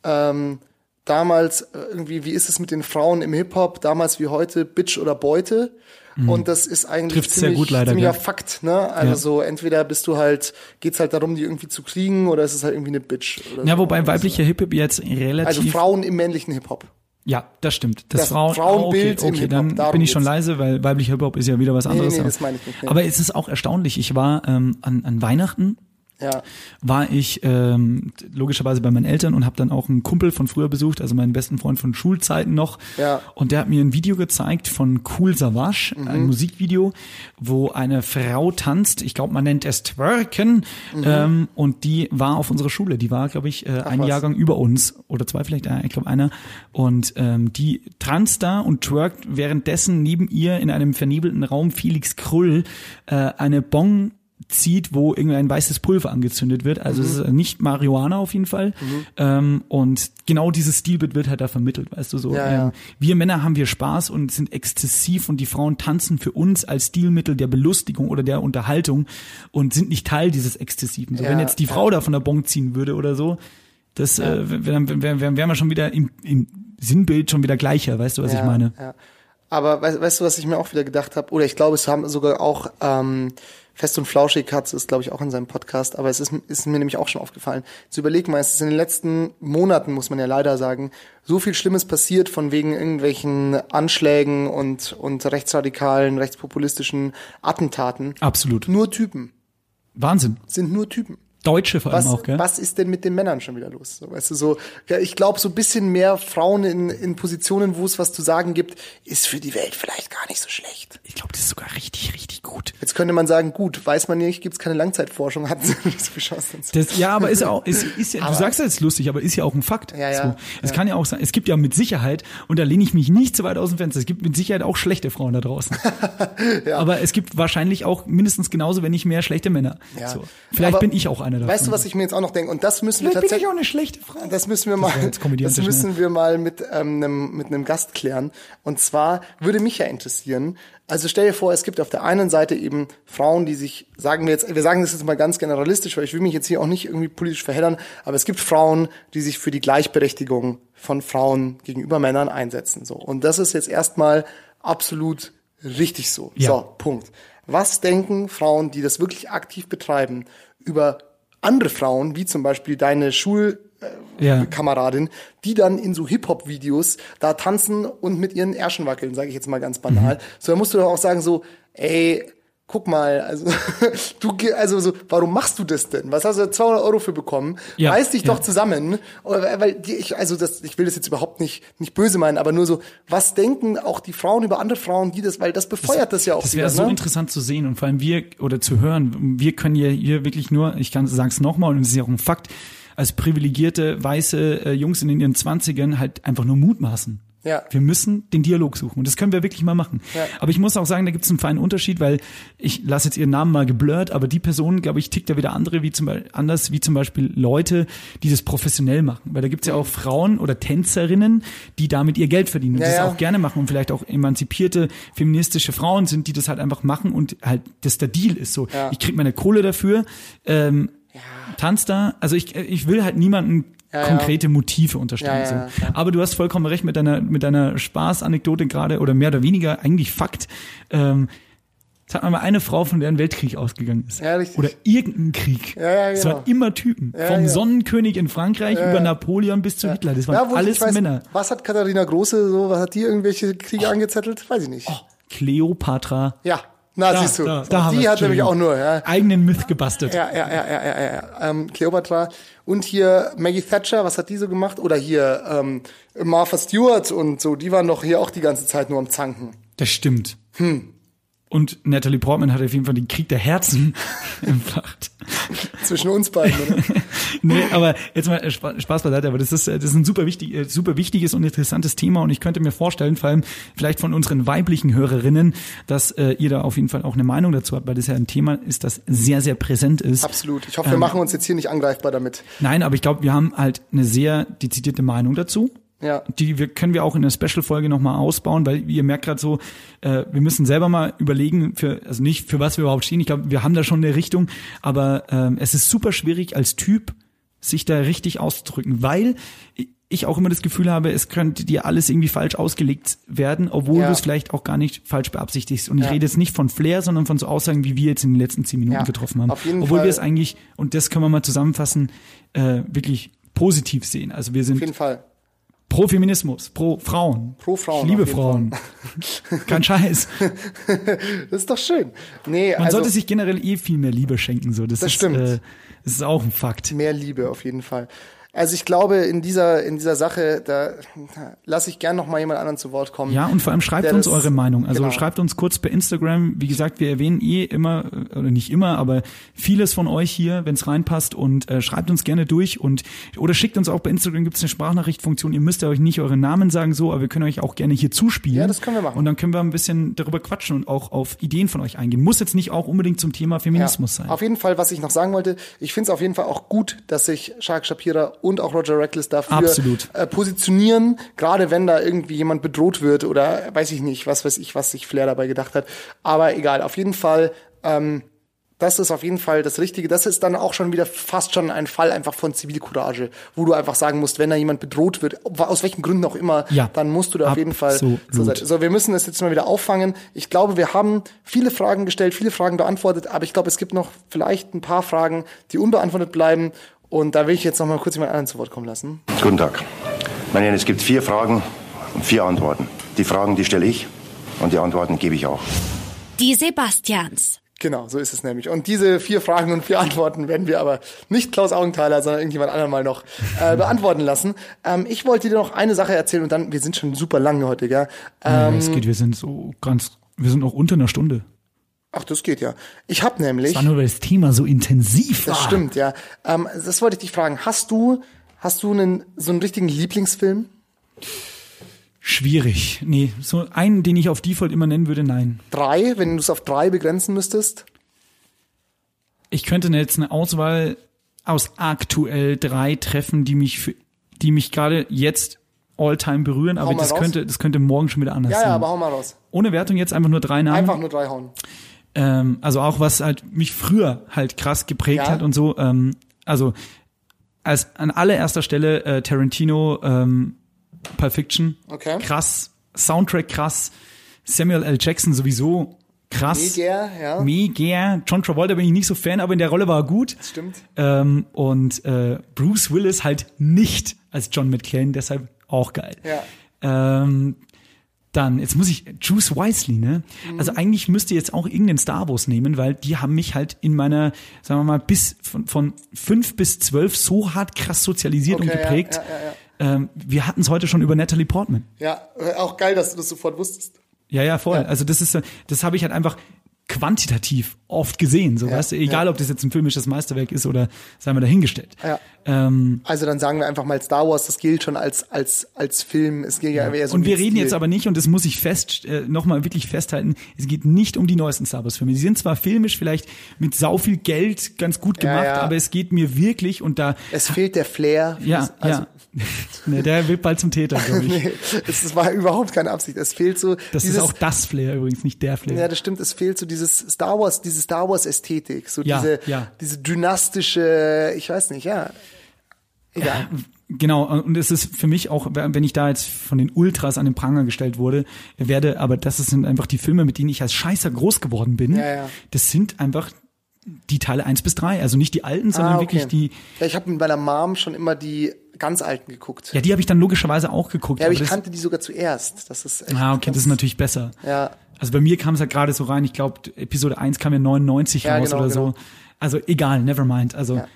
ähm, damals äh, irgendwie, wie ist es mit den Frauen im Hip-Hop, damals wie heute, Bitch oder Beute. Mhm. Und das ist eigentlich Trifft ziemlich, sehr gut leider, ziemlicher gell? Fakt, ne? Also ja. so entweder bist du halt, geht's halt darum, die irgendwie zu kriegen, oder ist es halt irgendwie eine Bitch. Oder ja, so. wobei weiblicher Hip-Hop jetzt relativ. Also Frauen im männlichen Hip-Hop. Ja, das stimmt. Das, Das Frauen, Frauenbild okay, okay dann bin ich schon geht's. leise, weil weiblicher Hip-Hop ist ja wieder was anderes. nee, aber- das meine ich nicht, nee. Aber es ist auch erstaunlich. Ich war ähm, an, an Weihnachten Ja. war ich ähm, logischerweise bei meinen Eltern und habe dann auch einen Kumpel von früher besucht, also meinen besten Freund von Schulzeiten noch. Ja. Und der hat mir ein Video gezeigt von Cool Savage, Mhm. ein Musikvideo, wo eine Frau tanzt. Ich glaube, man nennt es Twerken. Ähm, und die war auf unserer Schule. Die war, glaube ich, äh, ein Mhm. was. Jahrgang über uns oder zwei vielleicht, äh, ich glaube einer. Und ähm, die tanzt da und twerkt währenddessen neben ihr in einem vernebelten Raum Felix Krull äh, eine Bong zieht, wo irgendein weißes Pulver angezündet wird. Also es ist nicht Marihuana auf jeden Fall. Ähm, und genau dieses Stilbild wird halt da vermittelt, weißt du so. Ja, ja. Ähm, wir Männer haben wir Spaß und sind exzessiv und die Frauen tanzen für uns als Stilmittel der Belustigung oder der Unterhaltung und sind nicht Teil dieses Exzessiven. So, Ja, wenn jetzt die Frau da von der Bon ziehen würde oder so, das äh, wären wär, wär, wär wir schon wieder im, im Sinnbild schon wieder gleicher, weißt du, was ja, ich meine? Ja. Aber weißt, weißt du, was ich mir auch wieder gedacht habe? Oder ich glaube, es haben sogar auch ähm, Fest und Flauschig hat es, glaube ich, auch in seinem Podcast, aber es ist, ist mir nämlich auch schon aufgefallen. Jetzt überleg mal, es ist in den letzten Monaten, muss man ja leider sagen, so viel Schlimmes passiert von wegen irgendwelchen Anschlägen und, und rechtsradikalen, rechtspopulistischen Attentaten. Absolut. Nur Typen. Wahnsinn. Sind nur Typen. Deutsche vor allem Was, auch, gell? was ist denn mit den Männern schon wieder los? So, weißt du, so, ja, ich glaube, so ein bisschen mehr Frauen in, in Positionen, wo es was zu sagen gibt, ist für die Welt vielleicht gar nicht so schlecht. Ich glaube, das ist sogar richtig, richtig gut. Jetzt könnte man sagen, gut, weiß man nicht, gibt es keine Langzeitforschung, hatten sie nicht so viel Chancen. Das, ja, aber ist ja auch, ist, ist ja, du sagst ja jetzt lustig, aber ist ja auch ein Fakt. Ja, ja, so. Es ja. kann ja auch sein, es gibt ja mit Sicherheit, und da lehne ich mich nicht so weit aus dem Fenster, es gibt mit Sicherheit auch schlechte Frauen da draußen. Aber es gibt wahrscheinlich auch mindestens genauso, wenn nicht mehr schlechte Männer. Ja. So. Vielleicht Aber bin ich auch einer davon. Weißt du, was ich mir jetzt auch noch denke? Und das müssen wir Vielleicht bin tatsächlich. ich auch eine schlechte Frau. Das müssen wir mal, jetzt das komödiantisch, müssen wir mal mit ähm, einem mit einem Gast klären. Und zwar würde mich ja interessieren. Also stell dir vor, es gibt auf der einen Seite eben Frauen, die sich, sagen wir jetzt, wir sagen das jetzt mal ganz generalistisch, weil ich will mich jetzt hier auch nicht irgendwie politisch verheddern, aber es gibt Frauen, die sich für die Gleichberechtigung von Frauen gegenüber Männern einsetzen. So. Und das ist jetzt erstmal absolut richtig so. Ja. So, Punkt. Was denken Frauen, die das wirklich aktiv betreiben, über andere Frauen, wie zum Beispiel deine Ja. Schulkameradin, die dann in so Hip-Hop-Videos da tanzen und mit ihren Ärschen wackeln, sage ich jetzt mal ganz banal. So, da musst du doch auch sagen so, ey, guck mal, also du, also so, warum machst du das denn? Was hast du da 200 Euro für bekommen? Ja, Reiß dich ja. doch zusammen, weil die, ich, also das, ich will das jetzt überhaupt nicht nicht böse meinen, aber nur so, was denken auch die Frauen über andere Frauen, die das, weil das befeuert das, ja auch Das wäre so ne? interessant zu sehen und vor allem wir oder zu hören. Wir können ja hier wirklich nur, ich kann sagen es nochmal und es ist ja auch ein Fakt, als privilegierte weiße äh, Jungs in ihren Zwanzigern halt einfach nur mutmaßen. Ja. Wir müssen den Dialog suchen und das können wir wirklich mal machen. Ja. Aber ich muss auch sagen, da gibt es einen feinen Unterschied, weil ich lasse jetzt ihren Namen mal geblurrt, aber die Person, glaube ich, tickt da wieder andere wie zum Beispiel, anders wie zum Beispiel Leute, die das professionell machen. Weil da gibt es ja auch Frauen oder Tänzerinnen, die damit ihr Geld verdienen und Ja, das ja. auch gerne machen und vielleicht auch emanzipierte feministische Frauen sind, die das halt einfach machen und halt das der Deal ist. So, Ja. ich krieg meine Kohle dafür, ähm, tanz da. Also ich, ich will halt niemanden Ja, ja. konkrete Motive unterstellen. Ja, ja, so. klar. Aber du hast vollkommen recht mit deiner, mit deiner Spaßanekdote gerade oder mehr oder weniger eigentlich Fakt. Ähm, sag mal eine Frau, von der ein Weltkrieg ausgegangen ist. Ja, richtig. Oder irgendein Krieg. Ja, ja, Es genau. waren immer Typen. Ja, Vom ja. Sonnenkönig in Frankreich über. Napoleon bis zu Hitler. Das waren alles weiß, Männer. Was hat Katharina Große so, was hat die irgendwelche Kriege angezettelt? Weiß ich nicht. Oh, Cleopatra. Ja, na, Da, siehst du. da, da die hat nämlich auch nur, ja. Eigenen Myth gebastelt. Ja, ja, ja, ja, ja, ja, ja. Ähm, Cleopatra. Und hier Maggie Thatcher, was hat die so gemacht? Oder hier ähm, Martha Stewart und so, die waren doch hier auch die ganze Zeit nur am Zanken. Das stimmt. Hm. Und Natalie Portman hat auf jeden Fall den Krieg der Herzen entfacht. Zwischen uns beiden, oder? nee, aber jetzt mal äh, Spa- Spaß beiseite, aber das ist, äh, das ist ein super, wichtig, äh, super wichtiges und interessantes Thema und ich könnte mir vorstellen, vor allem vielleicht von unseren weiblichen Hörerinnen, dass äh, ihr da auf jeden Fall auch eine Meinung dazu habt, weil das ja ein Thema ist, das sehr, sehr präsent ist. Absolut. Ich hoffe, wir machen uns jetzt hier nicht angreifbar damit. Nein, aber ich glaube, wir haben halt eine sehr dezidierte Meinung dazu. Ja. Die wir, können wir auch in der Special-Folge nochmal ausbauen, weil ihr merkt gerade so, äh, wir müssen selber mal überlegen, für, also nicht für was wir überhaupt stehen. Ich glaube, wir haben da schon eine Richtung, aber ähm, es ist super schwierig als Typ, sich da richtig auszudrücken, weil ich auch immer das Gefühl habe, es könnte dir alles irgendwie falsch ausgelegt werden, obwohl Ja. du es vielleicht auch gar nicht falsch beabsichtigst. Und ich Ja. rede jetzt nicht von Flair, sondern von so Aussagen, wie wir jetzt in den letzten zehn Minuten Ja, getroffen haben. auf jeden obwohl Fall. wir es eigentlich, und das können wir mal zusammenfassen, äh, wirklich positiv sehen. Also wir sind Auf jeden Fall. Pro Feminismus, pro Frauen. Pro Frauen, Ich liebe Frauen. Kein Scheiß. Das ist doch schön. Nee, Man also sollte sich generell eh viel mehr Liebe schenken. So, das, Das ist, stimmt. Äh, das ist auch ein Fakt. mehr Liebe auf jeden Fall. Also ich glaube, in dieser, in dieser Sache, da, da lasse ich gern noch mal jemand anderen zu Wort kommen. Ja, und vor allem schreibt uns das- eure Meinung. Also genau. schreibt uns kurz per Instagram. Wie gesagt, wir erwähnen eh immer, äh, oder nicht immer, aber vieles von euch hier, wenn es reinpasst. Und äh, schreibt uns gerne durch und oder schickt uns auch bei Instagram gibt es eine Sprachnachrichtfunktion. Ihr müsst ja euch nicht euren Namen sagen so, aber wir können euch auch gerne hier zuspielen. Ja, das können wir machen. Und dann können wir ein bisschen darüber quatschen und auch auf Ideen von euch eingehen. Muss jetzt nicht auch unbedingt zum Thema Feminismus sein. Auf jeden Fall, was ich noch sagen wollte, ich finde es auf jeden Fall auch gut, dass sich Shark Shapira und auch Roger Reckless dafür Absolut. Äh, positionieren, gerade wenn da irgendwie jemand bedroht wird oder weiß ich nicht, was weiß ich, was sich Flair dabei gedacht hat. Aber egal, auf jeden Fall, ähm, das ist auf jeden Fall das Richtige. Das ist dann auch schon wieder fast schon ein Fall einfach von Zivilcourage, wo du einfach sagen musst, wenn da jemand bedroht wird, aus welchen Gründen auch immer, Ja. dann musst du da auf jeden Fall zur Seite. So, wir müssen das jetzt mal wieder auffangen. Ich glaube, wir haben viele Fragen gestellt, viele Fragen beantwortet, aber ich glaube, es gibt noch vielleicht ein paar Fragen, die unbeantwortet bleiben. Und da will ich jetzt noch mal kurz jemand anderen zu Wort kommen lassen. Guten Tag. Meine Herren, es gibt vier Fragen und vier Antworten. Die Fragen, die stelle ich und die Antworten gebe ich auch. Die Sebastians. Genau, so ist es nämlich. Und diese vier Fragen und vier Antworten werden wir aber nicht Klaus Augenthaler, sondern irgendjemand anderen mal noch äh, beantworten lassen. Ähm, ich wollte dir noch eine Sache erzählen und dann, wir sind schon super lange heute, gell? Ja, Ähm, es geht, wir sind so ganz, wir sind noch unter einer Stunde. Ach, das geht ja. Ich habe nämlich. Das war nur, weil das Thema so intensiv war. Das stimmt, ja. Ähm, das wollte ich dich fragen. Hast du, hast du einen, so einen richtigen Lieblingsfilm? Schwierig. Nee, so einen, den ich auf Default immer nennen würde, nein. Drei, wenn du es auf drei begrenzen müsstest? Ich könnte jetzt eine Auswahl aus aktuell drei treffen, die mich für, die mich gerade jetzt all-time berühren, aber das raus. könnte, das könnte morgen schon wieder anders Ja, sein. ja, aber hau mal raus. Ohne Wertung jetzt einfach nur drei Namen. Einfach nur drei hauen. Ähm, also auch was halt mich früher halt krass geprägt Ja. hat und so. Ähm, also als an allererster Stelle äh, Tarantino ähm, Pulp Fiction. Okay. Krass. Soundtrack krass. Samuel L. Jackson sowieso krass. Mega, ja. Mega. John Travolta bin ich nicht so Fan, aber in der Rolle war er gut. Stimmt. Ähm, und äh, Bruce Willis halt nicht als John McClane, deshalb auch geil. Ja. Ähm, dann, jetzt muss ich, Juice Wisely, ne? Mhm. Also eigentlich müsste jetzt auch irgendeinen Star Wars nehmen, weil die haben mich halt in meiner, sagen wir mal, bis von, von fünf bis zwölf so hart krass sozialisiert und Okay, ja, geprägt. ja, ja, Ähm, wir hatten es heute schon über Natalie Portman. Ja, äh, auch geil, dass du das sofort wusstest. Ja, ja, voll. Ja. Also das ist, das habe ich halt einfach quantitativ oft gesehen, so Ja, weißt du, egal ja. ob das jetzt ein filmisches Meisterwerk ist oder sei mal dahingestellt. Ja. Ähm, Also dann sagen wir einfach mal Star Wars, das gilt schon als als als Film. Es gilt ja, eher so und wir reden Stil. jetzt aber nicht, und das muss ich fest, äh, nochmal wirklich festhalten, es geht nicht um die neuesten Star Wars Filme. Die sind zwar filmisch vielleicht mit sau viel Geld ganz gut gemacht, aber es geht mir wirklich, und da, Es fehlt der Flair. ja, also, ja, nee, der wird bald zum Täter, glaube ich. Nee, es war überhaupt keine Absicht. Es fehlt so Das dieses, ist auch das Flair übrigens, nicht der Flair. Ja, das stimmt. Es fehlt so dieses Star Wars, diese Star Wars Ästhetik, so Ja, diese, ja. diese dynastische, ich weiß nicht, ja. Egal. Genau, und es ist für mich auch, wenn ich da jetzt von den Ultras an den Pranger gestellt wurde, werde, aber das sind einfach die Filme, mit denen ich als Scheißer groß geworden bin. Ja, ja. Das sind einfach die Teile eins bis drei, also nicht die alten, sondern Ah, wirklich die, Ja, ich habe mit meiner Mom schon immer die ganz alten geguckt. ja, die habe ich dann logischerweise auch geguckt. Ja, aber ich das, kannte die sogar zuerst. Das ist echt ah, okay, das ist natürlich besser. Ja. Also bei mir kam es ja gerade so rein, ich glaube, Episode 1 kam ja 99 Ja, raus genau, oder genau. so. Also egal, never mind. Also Ja.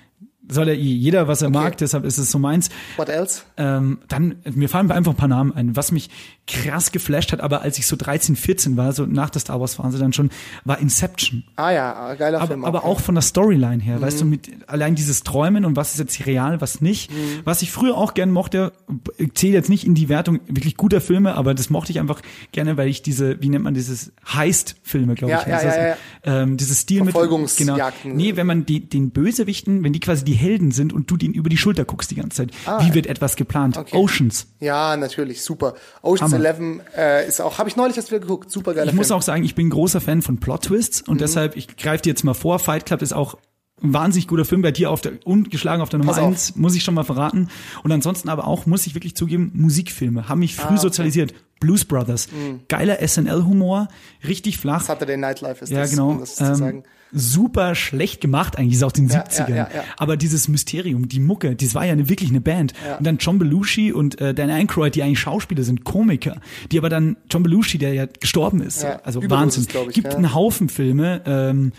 soll er eh, jeder, was er mag, deshalb ist es so meins. What else? Ähm, dann, mir fallen einfach ein paar Namen ein. Was mich krass geflasht hat, aber als ich so 13, 14 war, so nach der Star Wars Phase dann schon, war Inception. Ah ja, geiler Aber, Film. aber auch von der Storyline her, weißt du, mit allein dieses Träumen und was ist jetzt real, was nicht. Was ich früher auch gern mochte, ich zähle jetzt nicht in die Wertung wirklich guter Filme, aber das mochte ich einfach gerne, weil ich diese, wie nennt man dieses Heist-Filme, glaube Ja, ich. ja, heißt das. ja, ja. Ähm, dieses Stilmittel. Verfolgungsjagden. Genau. Nee, wenn man die, den Bösewichten, wenn die quasi die Helden sind und du denen über die Schulter guckst die ganze Zeit. wie wird etwas geplant? Ah. Okay. Oceans. Ja, natürlich, super. Ocean's. Eleven äh, ist auch, habe ich neulich erst wieder geguckt, super geiler Ich muss Film. auch sagen, ich bin ein großer Fan von Plot-Twists Mhm. und deshalb, ich greife dir jetzt mal vor, Fight Club ist auch ein wahnsinnig guter Film bei dir auf der ungeschlagen auf der Nummer Pass auf. eins, muss ich schon mal verraten. Und ansonsten aber auch, muss ich wirklich zugeben, Musikfilme haben mich früh Ah, okay. Mhm. sozialisiert. Blues Brothers, geiler SNL-Humor, richtig flach. Saturday Night Live ist Ja, das, genau. um das zu Ähm, sagen. Super schlecht gemacht eigentlich, ist aus den Ja, 70ern. ja, ja, ja. Aber dieses Mysterium, die Mucke, das war ja eine, wirklich eine Band. Und dann John Belushi und äh, Dan Aykroyd, die eigentlich Schauspieler sind, Komiker, die aber dann, John Belushi, der ja gestorben ist, Ja, also Wahnsinn. ich, Gibt ja. einen Haufen Filme, ähm,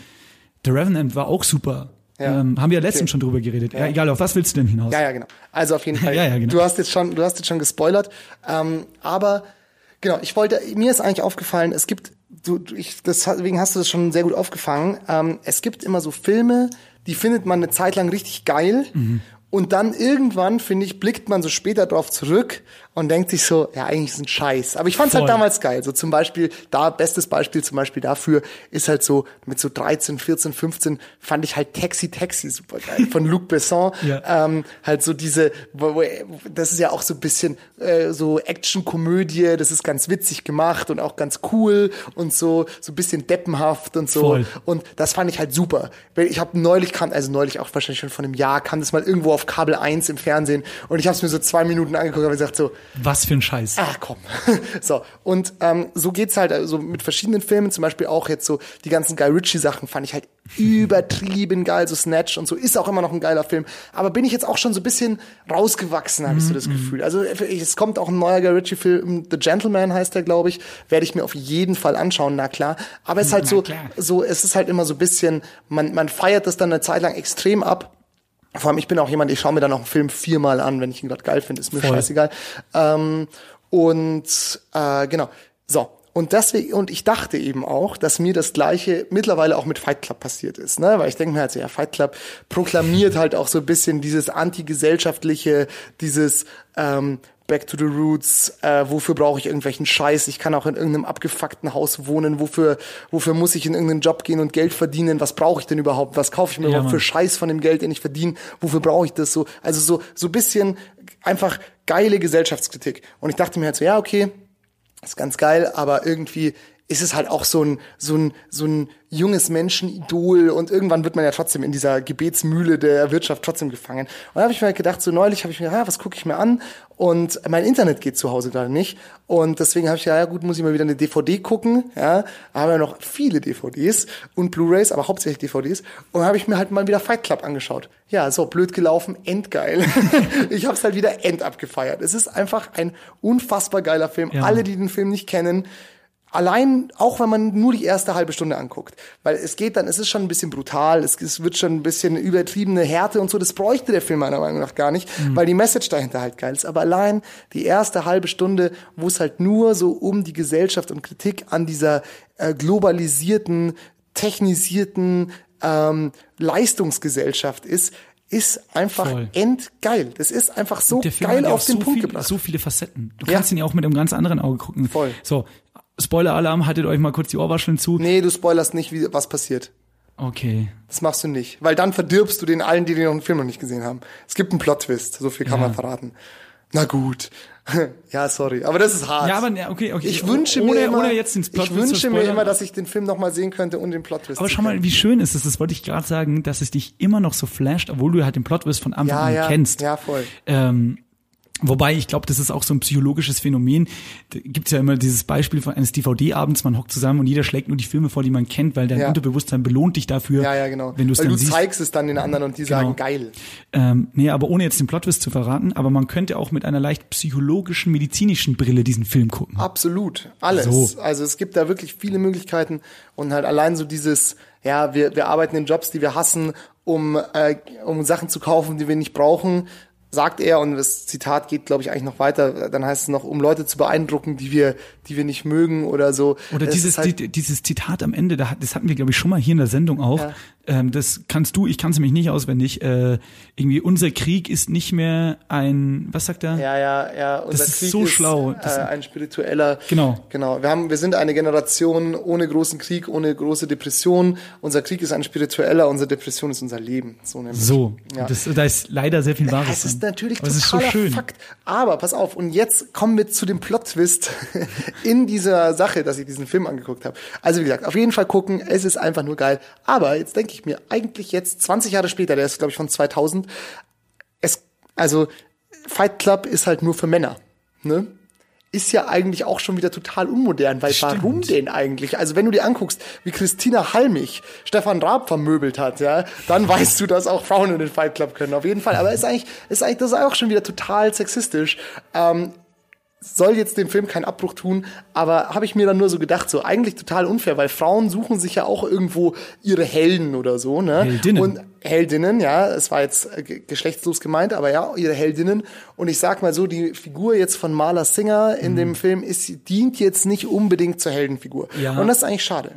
The Revenant war auch super. Ja. Ähm, haben wir ja letztens schon drüber geredet. Ja. egal, auf was willst du denn hinaus? Ja, ja, genau. Also auf jeden Fall. Ja, ja, genau. Du hast jetzt schon, du hast jetzt schon gespoilert. Ähm, aber genau, ich wollte, mir ist eigentlich aufgefallen, es gibt, du, du- ich, deswegen hast du das schon sehr gut aufgefangen. Ähm, es gibt immer so Filme, die findet man eine Zeit lang richtig geil. Mhm. Und dann irgendwann, finde ich, blickt man so später drauf zurück und denkt sich so, ja, eigentlich ist ein Scheiß. Aber ich fand's halt Voll. damals geil. So zum Beispiel, da, bestes Beispiel zum Beispiel dafür ist halt so, mit so 13, 14, 15 fand ich halt Taxi Taxi super geil. Von Luc Besson. Ja. Ähm, halt so diese, das ist ja auch so ein bisschen äh, so Action-Komödie, das ist ganz witzig gemacht und auch ganz cool und so, so ein bisschen deppenhaft und so. Voll. Und das fand ich halt super. Weil Ich habe neulich kam, also neulich auch wahrscheinlich schon von einem Jahr, kam das mal irgendwo auf Kabel 1 im Fernsehen und ich habe es mir so zwei Minuten angeguckt und gesagt so, Was für ein Scheiß. Ach komm. so, und ähm, so geht's halt also mit verschiedenen Filmen, zum Beispiel auch jetzt so die ganzen Guy Ritchie-Sachen fand ich halt übertrieben geil, so Snatch und so, ist auch immer noch ein geiler Film. Aber bin ich jetzt auch schon so ein bisschen rausgewachsen, habe ich so das Gefühl. Also es kommt auch ein neuer Guy Ritchie-Film, The Gentleman heißt der, glaube ich, werde ich mir auf jeden Fall anschauen, na klar. Aber es ist halt so, klar. so, es ist halt immer so ein bisschen, man, man feiert das dann eine Zeit lang extrem ab. Vor allem, ich bin auch jemand, ich schaue mir dann auch einen Film viermal an, wenn ich ihn gerade geil finde, ist mir Voll. scheißegal. Ähm, und äh, genau. So. Und deswegen, und ich dachte eben auch, dass mir das gleiche mittlerweile auch mit Fight Club passiert ist, ne? Weil ich denke mir halt so, ja, Fight Club proklamiert halt auch so ein bisschen dieses antigesellschaftliche, dieses ähm, Back to the Roots, äh, wofür brauche ich irgendwelchen Scheiß? Ich kann auch in irgendeinem abgefuckten Haus wohnen, wofür, wofür muss ich in irgendeinen Job gehen und Geld verdienen? Was brauche ich denn überhaupt? Was kaufe ich mir Ja, überhaupt für Mann. Scheiß von dem Geld, den ich verdiene? Wofür brauche ich das so? Also so, so ein bisschen einfach geile Gesellschaftskritik. Und ich dachte mir halt so, ja, okay, ist ganz geil, aber irgendwie ist es halt auch so ein, so ein, so ein junges Menschenidol und irgendwann wird man ja trotzdem in dieser Gebetsmühle der Wirtschaft trotzdem gefangen. Und da habe ich mir halt gedacht, so neulich habe ich mir, ja, was gucke ich mir an? Und mein Internet geht zu Hause gerade nicht. Und deswegen habe ich ja, ja gut, muss ich mal wieder eine DVD gucken. Ja, haben ja noch viele DVDs und Blu-rays, aber hauptsächlich DVDs. Und habe ich mir halt mal wieder Fight Club angeschaut. Ja, so blöd gelaufen, endgeil. ich habe es halt wieder end abgefeiert. Es ist einfach ein unfassbar geiler Film. Ja. Alle, die den Film nicht kennen, Allein, auch wenn man nur die erste halbe Stunde anguckt. Weil es geht dann, es ist schon ein bisschen brutal, es, es wird schon ein bisschen übertriebene Härte und so. Das bräuchte der Film meiner Meinung nach gar nicht, weil die Message dahinter halt geil ist. Aber allein die erste halbe Stunde, wo es halt nur so um die Gesellschaft und Kritik an dieser äh, globalisierten technisierten ähm, Leistungsgesellschaft ist, ist einfach Voll. endgeil. Das ist einfach so geil auf den so Punkt viel, gebracht. So viele Facetten. Du kannst ihn ja auch mit einem ganz anderen Auge gucken. Voll. So, Spoiler-Alarm, haltet euch mal kurz die Ohrwascheln zu. Nee, du spoilerst nicht, wie, was passiert. Okay. Das machst du nicht, weil dann verdirbst du den allen, die den Film noch nicht gesehen haben. Es gibt einen Plot-Twist, so viel kann ja. man verraten. Na gut. ja, sorry, aber das ist hart. Ja, aber okay, okay. Ich wünsche ohne, mir immer, ohne jetzt den Plot ich wünsche mir immer, dass ich den Film noch mal sehen könnte und den Plot Twist. Aber schau mal, wie schön ist es, das wollte ich gerade sagen, dass es dich immer noch so flasht, obwohl du halt den Plot Twist von Anfang ja, an ja, kennst. Ja, voll. Ähm, Wobei, ich glaube, das ist auch so ein psychologisches Phänomen. Da gibt's ja immer dieses Beispiel von eines DVD-Abends, man hockt zusammen und jeder schlägt nur die Filme vor, die man kennt, weil dein Ja. Unterbewusstsein belohnt dich dafür, Ja, ja, genau. wenn du es weil dann du siehst. zeigst es dann den anderen und die Genau. sagen geil. Ähm, nee, aber ohne jetzt den Plotwist zu verraten, aber man könnte auch mit einer leicht psychologischen, medizinischen Brille diesen Film gucken. Absolut, alles. So. Also es gibt da wirklich viele Möglichkeiten und halt allein so dieses, ja, wir, wir arbeiten in Jobs, die wir hassen, um, äh, um Sachen zu kaufen, die wir nicht brauchen, sagt er und das Zitat geht, glaube ich, eigentlich noch weiter. Dann heißt es noch, um Leute zu beeindrucken, die wir, die wir nicht mögen oder so. Oder Es dieses, halt, die, dieses Zitat am Ende, das hatten wir, glaube ich, schon mal hier in der Sendung auch. Ja. Ähm, das kannst du, ich kann es nämlich nicht auswendig. Äh, irgendwie, unser Krieg ist nicht mehr ein, was sagt er? ja, ja, ja. Unser ist Krieg so ist, schlau. Äh, Das- ein spiritueller. Genau. Genau. Wir haben, wir sind eine Generation ohne großen Krieg, ohne große Depression. Unser Krieg ist ein spiritueller, unsere Depression ist unser Leben. So nämlich. So, Ja. das, da ist leider sehr viel Wahres Es ist drin. natürlich Aber es ist so totaler schön. Fakt. Aber pass auf, und jetzt kommen wir zu dem Plot-Twist in dieser Sache, dass ich diesen Film angeguckt habe. Also wie gesagt, auf jeden Fall gucken, es ist einfach nur geil. Aber jetzt denke ich mir, eigentlich jetzt 20 Jahre später, der ist glaube ich von 2000, es, also Fight Club ist halt nur für Männer, ne? Ist ja eigentlich auch schon wieder total unmodern, weil Stimmt. warum denn eigentlich? Also wenn du dir anguckst, wie Christina Halmich Stefan Raab vermöbelt hat, ja, dann weißt du, dass auch Frauen in den Fight Club können, auf jeden Fall. Aber ist eigentlich, ist eigentlich, das ist auch schon wieder total sexistisch. Ähm, soll jetzt dem Film keinen Abbruch tun, aber habe ich mir dann nur so gedacht, so eigentlich total unfair, weil Frauen suchen sich ja auch irgendwo ihre Helden oder so, ne? Heldinnen. Und Heldinnen, ja, es war jetzt äh, ge- geschlechtslos gemeint, aber ja, ihre Heldinnen. Und ich sag mal so, die Figur jetzt von Marla Singer in dem Film ist, dient jetzt nicht unbedingt zur Heldenfigur. Ja. Und das ist eigentlich schade.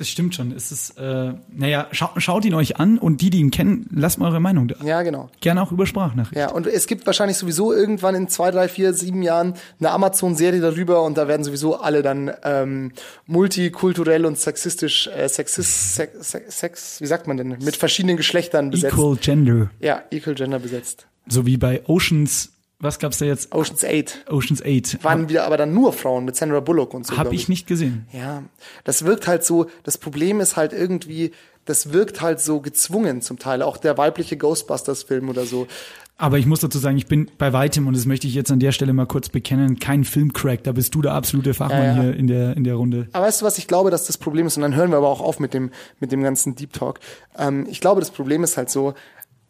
Das stimmt schon. Es ist, äh, naja, schau, schaut ihn euch an und die, die ihn kennen, lasst mal eure Meinung da. Ja, genau. Gerne auch über Sprachnachricht. Ja, und es gibt wahrscheinlich sowieso irgendwann in zwei, drei, vier, sieben Jahren eine Amazon-Serie darüber und da werden sowieso alle dann ähm, multikulturell und sexistisch, äh, sexist, sex, sex, sex, wie sagt man denn, mit verschiedenen Geschlechtern besetzt. Equal Gender. Ja, Equal Gender besetzt. So wie bei Oceans, was gab's da jetzt? Ocean's 8 Oceans 8. waren wieder aber dann nur Frauen mit Sandra Bullock und so. Hab glaub ich nicht gesehen. Ja, das wirkt halt so, das Problem ist halt irgendwie, das wirkt halt so gezwungen zum Teil, auch der weibliche Ghostbusters-Film oder so. Aber ich muss dazu sagen, ich bin bei weitem, und das möchte ich jetzt an der Stelle mal kurz bekennen, kein Filmcrack. Da bist du der absolute Fachmann Ja, ja. hier in der, in der Runde. Aber weißt du, was ich glaube, dass das Problem ist? Und dann hören wir aber auch auf mit dem, mit dem ganzen Deep Talk. Ähm, ich glaube, das Problem ist halt so,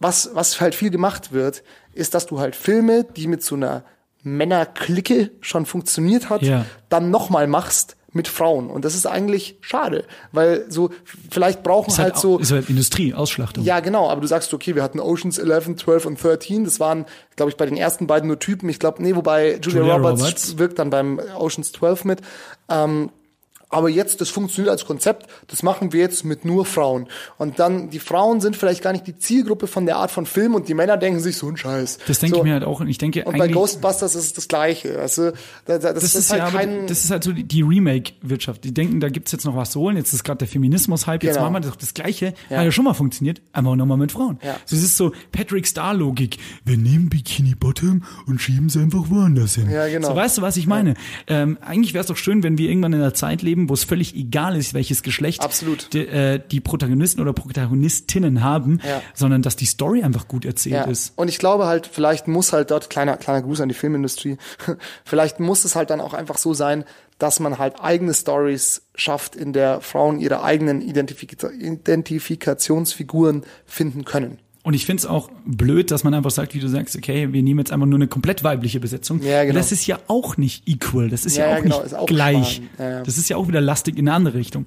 was, was halt viel gemacht wird, ist, dass du halt Filme, die mit so einer Männerklicke schon funktioniert hat, Ja. dann nochmal machst mit Frauen. Und das ist eigentlich schade, weil so, vielleicht brauchen Ist halt, halt, so, ist halt Industrie, Ausschlachtung. ja, genau, aber du sagst, okay, wir hatten Oceans 11, 12 und 13, das waren, glaube ich, bei den ersten beiden nur Typen, ich glaube, nee, wobei Julia, Julia Roberts, Roberts. wirkt dann beim Oceans 12 mit. Ähm, aber jetzt, das funktioniert als Konzept, das machen wir jetzt mit nur Frauen. Und dann, die Frauen sind vielleicht gar nicht die Zielgruppe von der Art von Film und die Männer denken sich so ein Scheiß. Das denke so. ich mir halt auch. Und ich denke Und bei. Ghostbusters ist es das Gleiche. Also, da, da, das, das, ist halt ja, kein, das ist halt so die, die Remake-Wirtschaft. Die denken, da gibt's jetzt noch was zu holen. Jetzt ist gerade der Feminismus-Hype. Jetzt Genau. machen wir doch das Gleiche. Ja. Hat ja schon mal funktioniert. Aber nochmal mit Frauen. Ja. So, es ist so Patrick Star-Logik. Wir nehmen Bikini Bottom und schieben es einfach woanders hin. Ja, genau. So, weißt du, was ich meine? Ähm, eigentlich wäre es doch schön, wenn wir irgendwann in einer Zeit leben, wo es völlig egal ist, welches Geschlecht. Die, äh, die Protagonisten oder Protagonistinnen haben, Ja. sondern dass die Story einfach gut erzählt Ja. ist. Und ich glaube halt, vielleicht muss halt dort, kleiner, kleiner Gruß an die Filmindustrie, vielleicht muss es halt dann auch einfach so sein, dass man halt eigene Stories schafft, in der Frauen ihre eigenen Identifik Identifikationsfiguren finden können. Und ich finde es auch blöd, dass man einfach sagt, wie du sagst, okay, wir nehmen jetzt einfach nur eine komplett weibliche Besetzung. Ja, genau. Das ist ja auch nicht equal, das ist ja, Ja, auch ja, genau, nicht auch gleich. Ja, ja. Das ist ja auch wieder lastig in eine andere Richtung.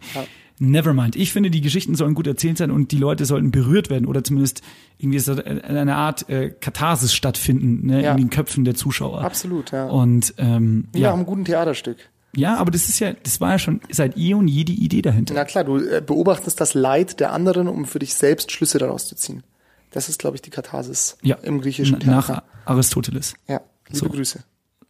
Nevermind. Ich finde, die Geschichten sollen gut erzählt sein und die Leute sollten berührt werden oder zumindest irgendwie so eine Art äh, Katharsis stattfinden ne, Ja. in den Köpfen der Zuschauer. Absolut, ja. Und ähm, nach ja, einem guten Theaterstück. Ja, aber das ist ja, das war ja schon seit eh und je die Idee dahinter. Na klar, du äh, beobachtest das Leid der anderen, um für dich selbst Schlüsse daraus zu ziehen. Das ist, glaube ich, die Katharsis Ja. im griechischen Na- Nach Theater. Aristoteles. Ja, liebe So. Grüße.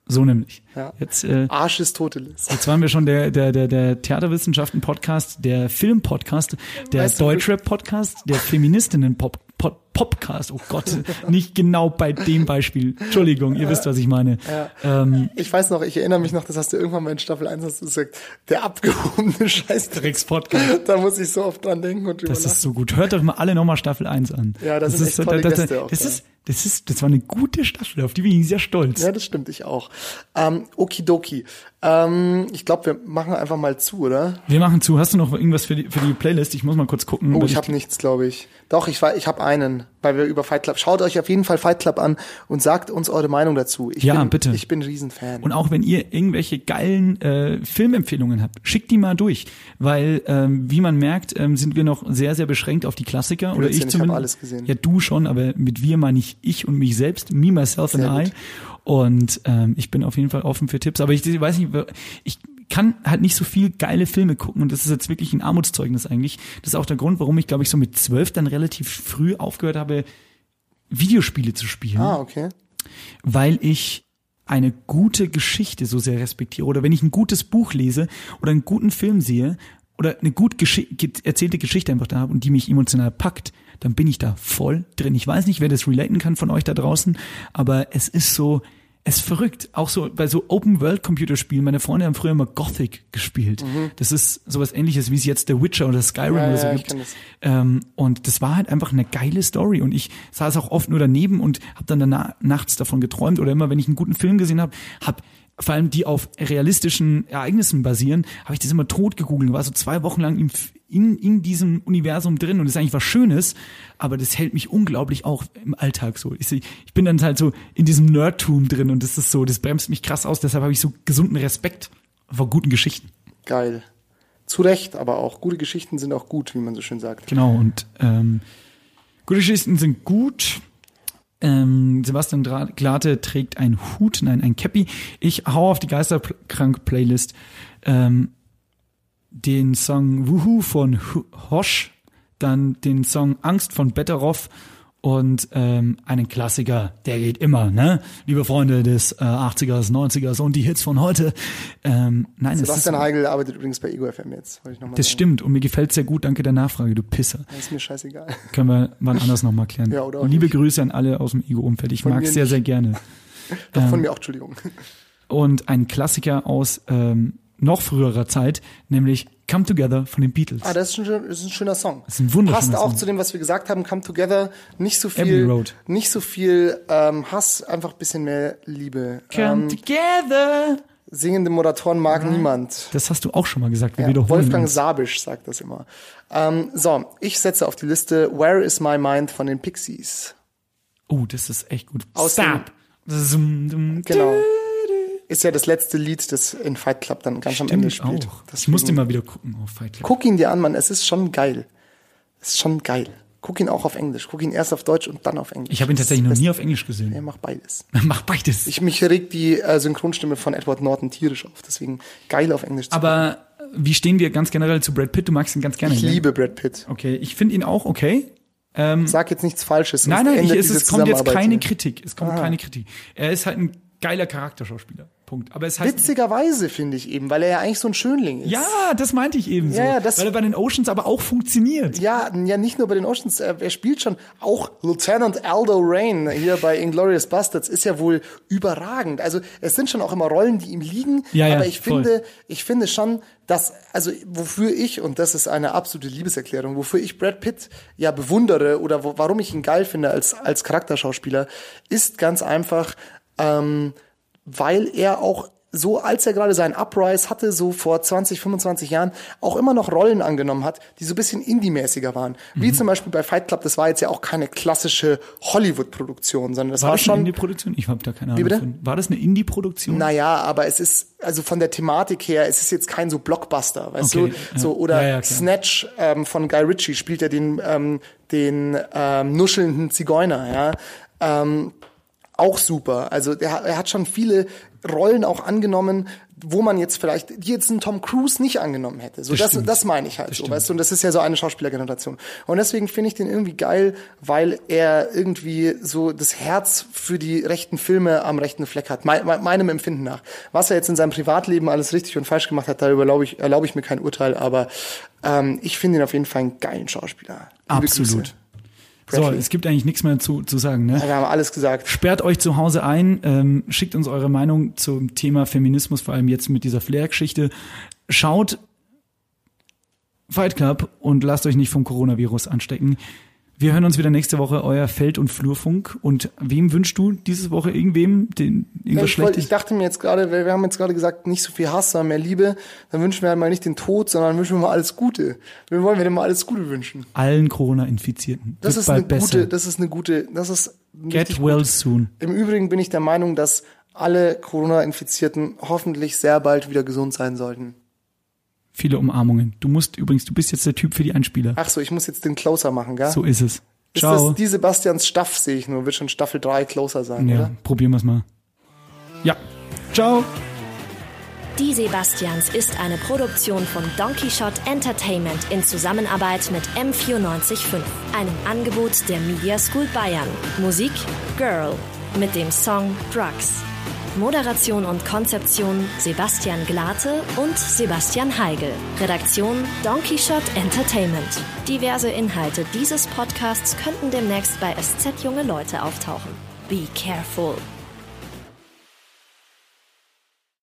So nämlich. Ja. Jetzt, äh, Aristoteles. jetzt waren wir schon der, der, der, der Theaterwissenschaften-Podcast, der Film-Podcast, der Deutschrap-Podcast, der Feministinnen-Pop. Pod- Popcast, oh Gott, nicht genau bei dem Beispiel. Entschuldigung, ihr wisst, was ich meine. Ähm, Ich weiß noch, ich erinnere mich noch, das hast du irgendwann mal in Staffel 1 hast du gesagt, der abgehobene Scheißdreck. Drecks-Podcast. Da muss ich so oft dran denken und drüber Das ist so gut. Hört doch mal alle nochmal Staffel 1 an. Ja, da sind ist echt so- tolle das, Gäste auch das da. ist, das ist, das war eine gute Staffel, auf die bin ich sehr stolz. Ja, das stimmt, ich auch. Ähm, Okidoki. Ähm, ich glaube, wir machen einfach mal zu, oder? Wir machen zu. Hast du noch irgendwas für die, für die Playlist? Ich muss mal kurz gucken. Oh, ich habe nichts, glaube ich. Doch, ich war, ich habe einen, weil wir über Fight Club. Schaut euch auf jeden Fall Fight Club an und sagt uns eure Meinung dazu. Ich Ja, bin, bitte. Ich bin ein Riesenfan. Und auch wenn ihr irgendwelche geilen äh, Filmempfehlungen habt, schickt die mal durch. Weil, ähm, wie man merkt, ähm, sind wir noch sehr, sehr beschränkt auf die Klassiker. Oder ich ich zumindest. alles gesehen. Ja, du schon, aber mit wir meine ich ich und mich selbst, me, myself Sehr and I. gut. Und ähm, ich bin auf jeden Fall offen für Tipps. Aber ich weiß nicht, ich kann halt nicht so viel geile Filme gucken und das ist jetzt wirklich ein Armutszeugnis eigentlich. Das ist auch der Grund, warum ich, glaube ich, so mit zwölf dann relativ früh aufgehört habe, Videospiele zu spielen ah, okay. weil ich eine gute Geschichte so sehr respektiere oder wenn ich ein gutes Buch lese oder einen guten Film sehe oder eine gut geschi ge erzählte Geschichte einfach da habe und die mich emotional packt, dann bin ich da voll drin. Ich weiß nicht, wer das relaten kann von euch da draußen, aber es ist so, es ist verrückt. Auch so bei so Open-World-Computerspielen. Meine Freunde haben früher immer Gothic gespielt. Das ist sowas ähnliches, wie es jetzt The Witcher oder Skyrim Mhm. Ja, oder so ja, gibt. das. Ähm, und das war halt einfach eine geile Story. Und ich saß auch oft nur daneben und habe dann danach, nachts davon geträumt. Oder immer, wenn ich einen guten Film gesehen habe, habe vor allem die auf realistischen Ereignissen basieren, habe ich das immer tot gegoogelt. War so zwei Wochen lang im, in, in diesem Universum drin. Und das ist eigentlich was Schönes, aber das hält mich unglaublich auch im Alltag so. Ich, ich bin dann halt so in diesem Nerdtum drin und das ist so, das bremst mich krass aus. Deshalb habe ich so gesunden Respekt vor guten Geschichten. Geil. Zu Recht, aber auch gute Geschichten sind auch gut, wie man so schön sagt. Genau, und ähm, gute Geschichten sind gut. Ähm, Sebastian Glate trägt einen Hut, nein, ein Cappy. Ich hau auf die Geisterkrank-Playlist ähm, den Song Wuhu von Hosh, dann den Song Angst von Betteroff und ähm, einen Klassiker, der geht immer, ne? Liebe Freunde des äh, 80ers, 90ers und die Hits von heute. Ähm, nein, es ist, Sebastian Heigl arbeitet übrigens bei Ego FM jetzt, wollte ich nochmal das sagen. stimmt und mir gefällt sehr gut, danke der Nachfrage, du Pisser. Das ist mir scheißegal. Können wir wann anders nochmal klären. Ja, oder auch Liebe nicht. Grüße an alle aus dem Ego-Umfeld. Ich mag es sehr, nicht. sehr gerne. Doch, von mir auch, Entschuldigung. Und ein Klassiker aus ähm, noch früherer Zeit, nämlich Come Together von den Beatles. Ah, das ist ein, das ist ein schöner Song. Das ist ein wunderschöner Passt auch Song. zu dem, was wir gesagt haben, Come Together. Nicht so viel, Road. nicht so viel ähm, Hass, einfach ein bisschen mehr Liebe. Come Ähm, Together. singende Moderatoren mag niemand. Das hast du auch schon mal gesagt. Wir Ja, wiederholen Wolfgang uns. Sabisch sagt das immer. Ähm, so, ich setze auf die Liste Where is My Mind von den Pixies. Oh, das ist echt gut. Aus Stop. Zum, zum, Genau. Ist ja das letzte Lied, das in Fight Club dann ganz am Ende Stimmt spielt. auch. Ich Deswegen- musste mal wieder gucken auf Fight Club. Guck ihn dir an, Mann. Es ist schon geil. Es ist schon geil. Guck ihn auch auf Englisch. Guck ihn erst auf Deutsch und dann auf Englisch. Ich habe ihn tatsächlich noch nie auf Englisch gesehen. Er macht beides. Mach beides. Ich, mich regt die äh, Synchronstimme von Edward Norton tierisch auf. Deswegen geil auf Englisch zu Aber wie stehen wir ganz generell zu Brad Pitt? Du magst ihn ganz gerne. Ich ne? liebe Brad Pitt. Okay, ich finde ihn auch okay. Ähm, Sag jetzt nichts Falsches. Nein, nein, ich, es, es kommt jetzt keine. Kritik. Es kommt keine Kritik. Er ist halt ein geiler Charakterschauspieler. Punkt. Aber es heißt. Witzigerweise finde ich eben, weil er ja eigentlich so ein Schönling ist. Ja, das meinte ich eben so. Ja, das- weil er bei den Oceans aber auch funktioniert. Ja, ja, nicht nur bei den Oceans, er, spielt schon auch Lieutenant Aldo Rain hier bei Inglourious Bastards ist ja wohl überragend. Also es sind schon auch immer Rollen, die ihm liegen, Ja, ja, aber ich voll. finde, ich finde schon, dass also wofür ich und das ist eine absolute Liebeserklärung, wofür ich Brad Pitt ja bewundere oder wo, warum ich ihn geil finde als als Charakterschauspieler, ist ganz einfach, ähm, weil er auch so, als er gerade seinen Uprise hatte, so vor 20, 25 Jahren, auch immer noch Rollen angenommen hat, die so ein bisschen Indie-mäßiger waren. Wie Mhm. zum Beispiel bei Fight Club, das war jetzt ja auch keine klassische Hollywood-Produktion, sondern das War war, das eine schon, Indie-Produktion? Ich habe da keine Ahnung bitte? von. War das eine Indie-Produktion? naja, aber es ist, also von der Thematik her, es ist jetzt kein so Blockbuster, weißt Okay, du? ja. So, oder Ja, ja. Snatch ähm, von Guy Ritchie spielt ja den, ähm, den ähm, nuschelnden Zigeuner, ja. Ähm, auch super. Also der, er hat schon viele Rollen auch angenommen, wo man jetzt vielleicht, die jetzt einen Tom Cruise nicht angenommen hätte. So, das, das, das meine ich halt das so, stimmt. weißt du, und das ist ja so eine Schauspielergeneration. Und deswegen finde ich den irgendwie geil, weil er irgendwie so das Herz für die rechten Filme am rechten Fleck hat, me meinem Empfinden nach. Was er jetzt in seinem Privatleben alles richtig und falsch gemacht hat, darüber erlaube ich, erlaube ich mir kein Urteil, aber ähm, ich finde ihn auf jeden Fall einen geilen Schauspieler. Absolut. So, es gibt eigentlich nichts mehr zu, zu sagen. Ne? wir haben alles gesagt. Sperrt euch zu Hause ein, ähm, schickt uns eure Meinung zum Thema Feminismus, vor allem jetzt mit dieser Flair-Geschichte. Schaut Fight Club und lasst euch nicht vom Coronavirus anstecken. Wir hören uns wieder nächste Woche, euer Feld- und Flurfunk. Und wem wünschst du diese Woche irgendwem den, irgendwas ich, wollte, ich dachte mir jetzt gerade, wir haben jetzt gerade gesagt, nicht so viel Hass, sondern mehr Liebe. Dann wünschen wir halt mal nicht den Tod, sondern wünschen wir mal alles Gute. Wir wollen wir denn mal alles Gute wünschen. Allen Corona-Infizierten. Das ist eine besser. gute, das ist eine gute, das ist Get well gut. soon. Im Übrigen bin ich der Meinung, dass alle Corona-Infizierten hoffentlich sehr bald wieder gesund sein sollten. Viele Umarmungen. Du musst übrigens, du bist jetzt der Typ für die Einspieler. Ach so, ich muss jetzt den Closer machen, gell? So ist es. Ciao. Ist das die Sebastians Staff, sehe ich nur. Wird schon Staffel 3 Closer sein, ja, oder? probieren wir es mal. Ja. Ciao. Die Sebastians ist eine Produktion von Donkey Shot Entertainment in Zusammenarbeit mit M945, einem Angebot der Media School Bayern. Musik Girl mit dem Song Drugs. Moderation und Konzeption Sebastian Glate und Sebastian Heigel. Redaktion Donkey Shot Entertainment. Diverse Inhalte dieses Podcasts könnten demnächst bei SZ Junge Leute auftauchen. Be careful.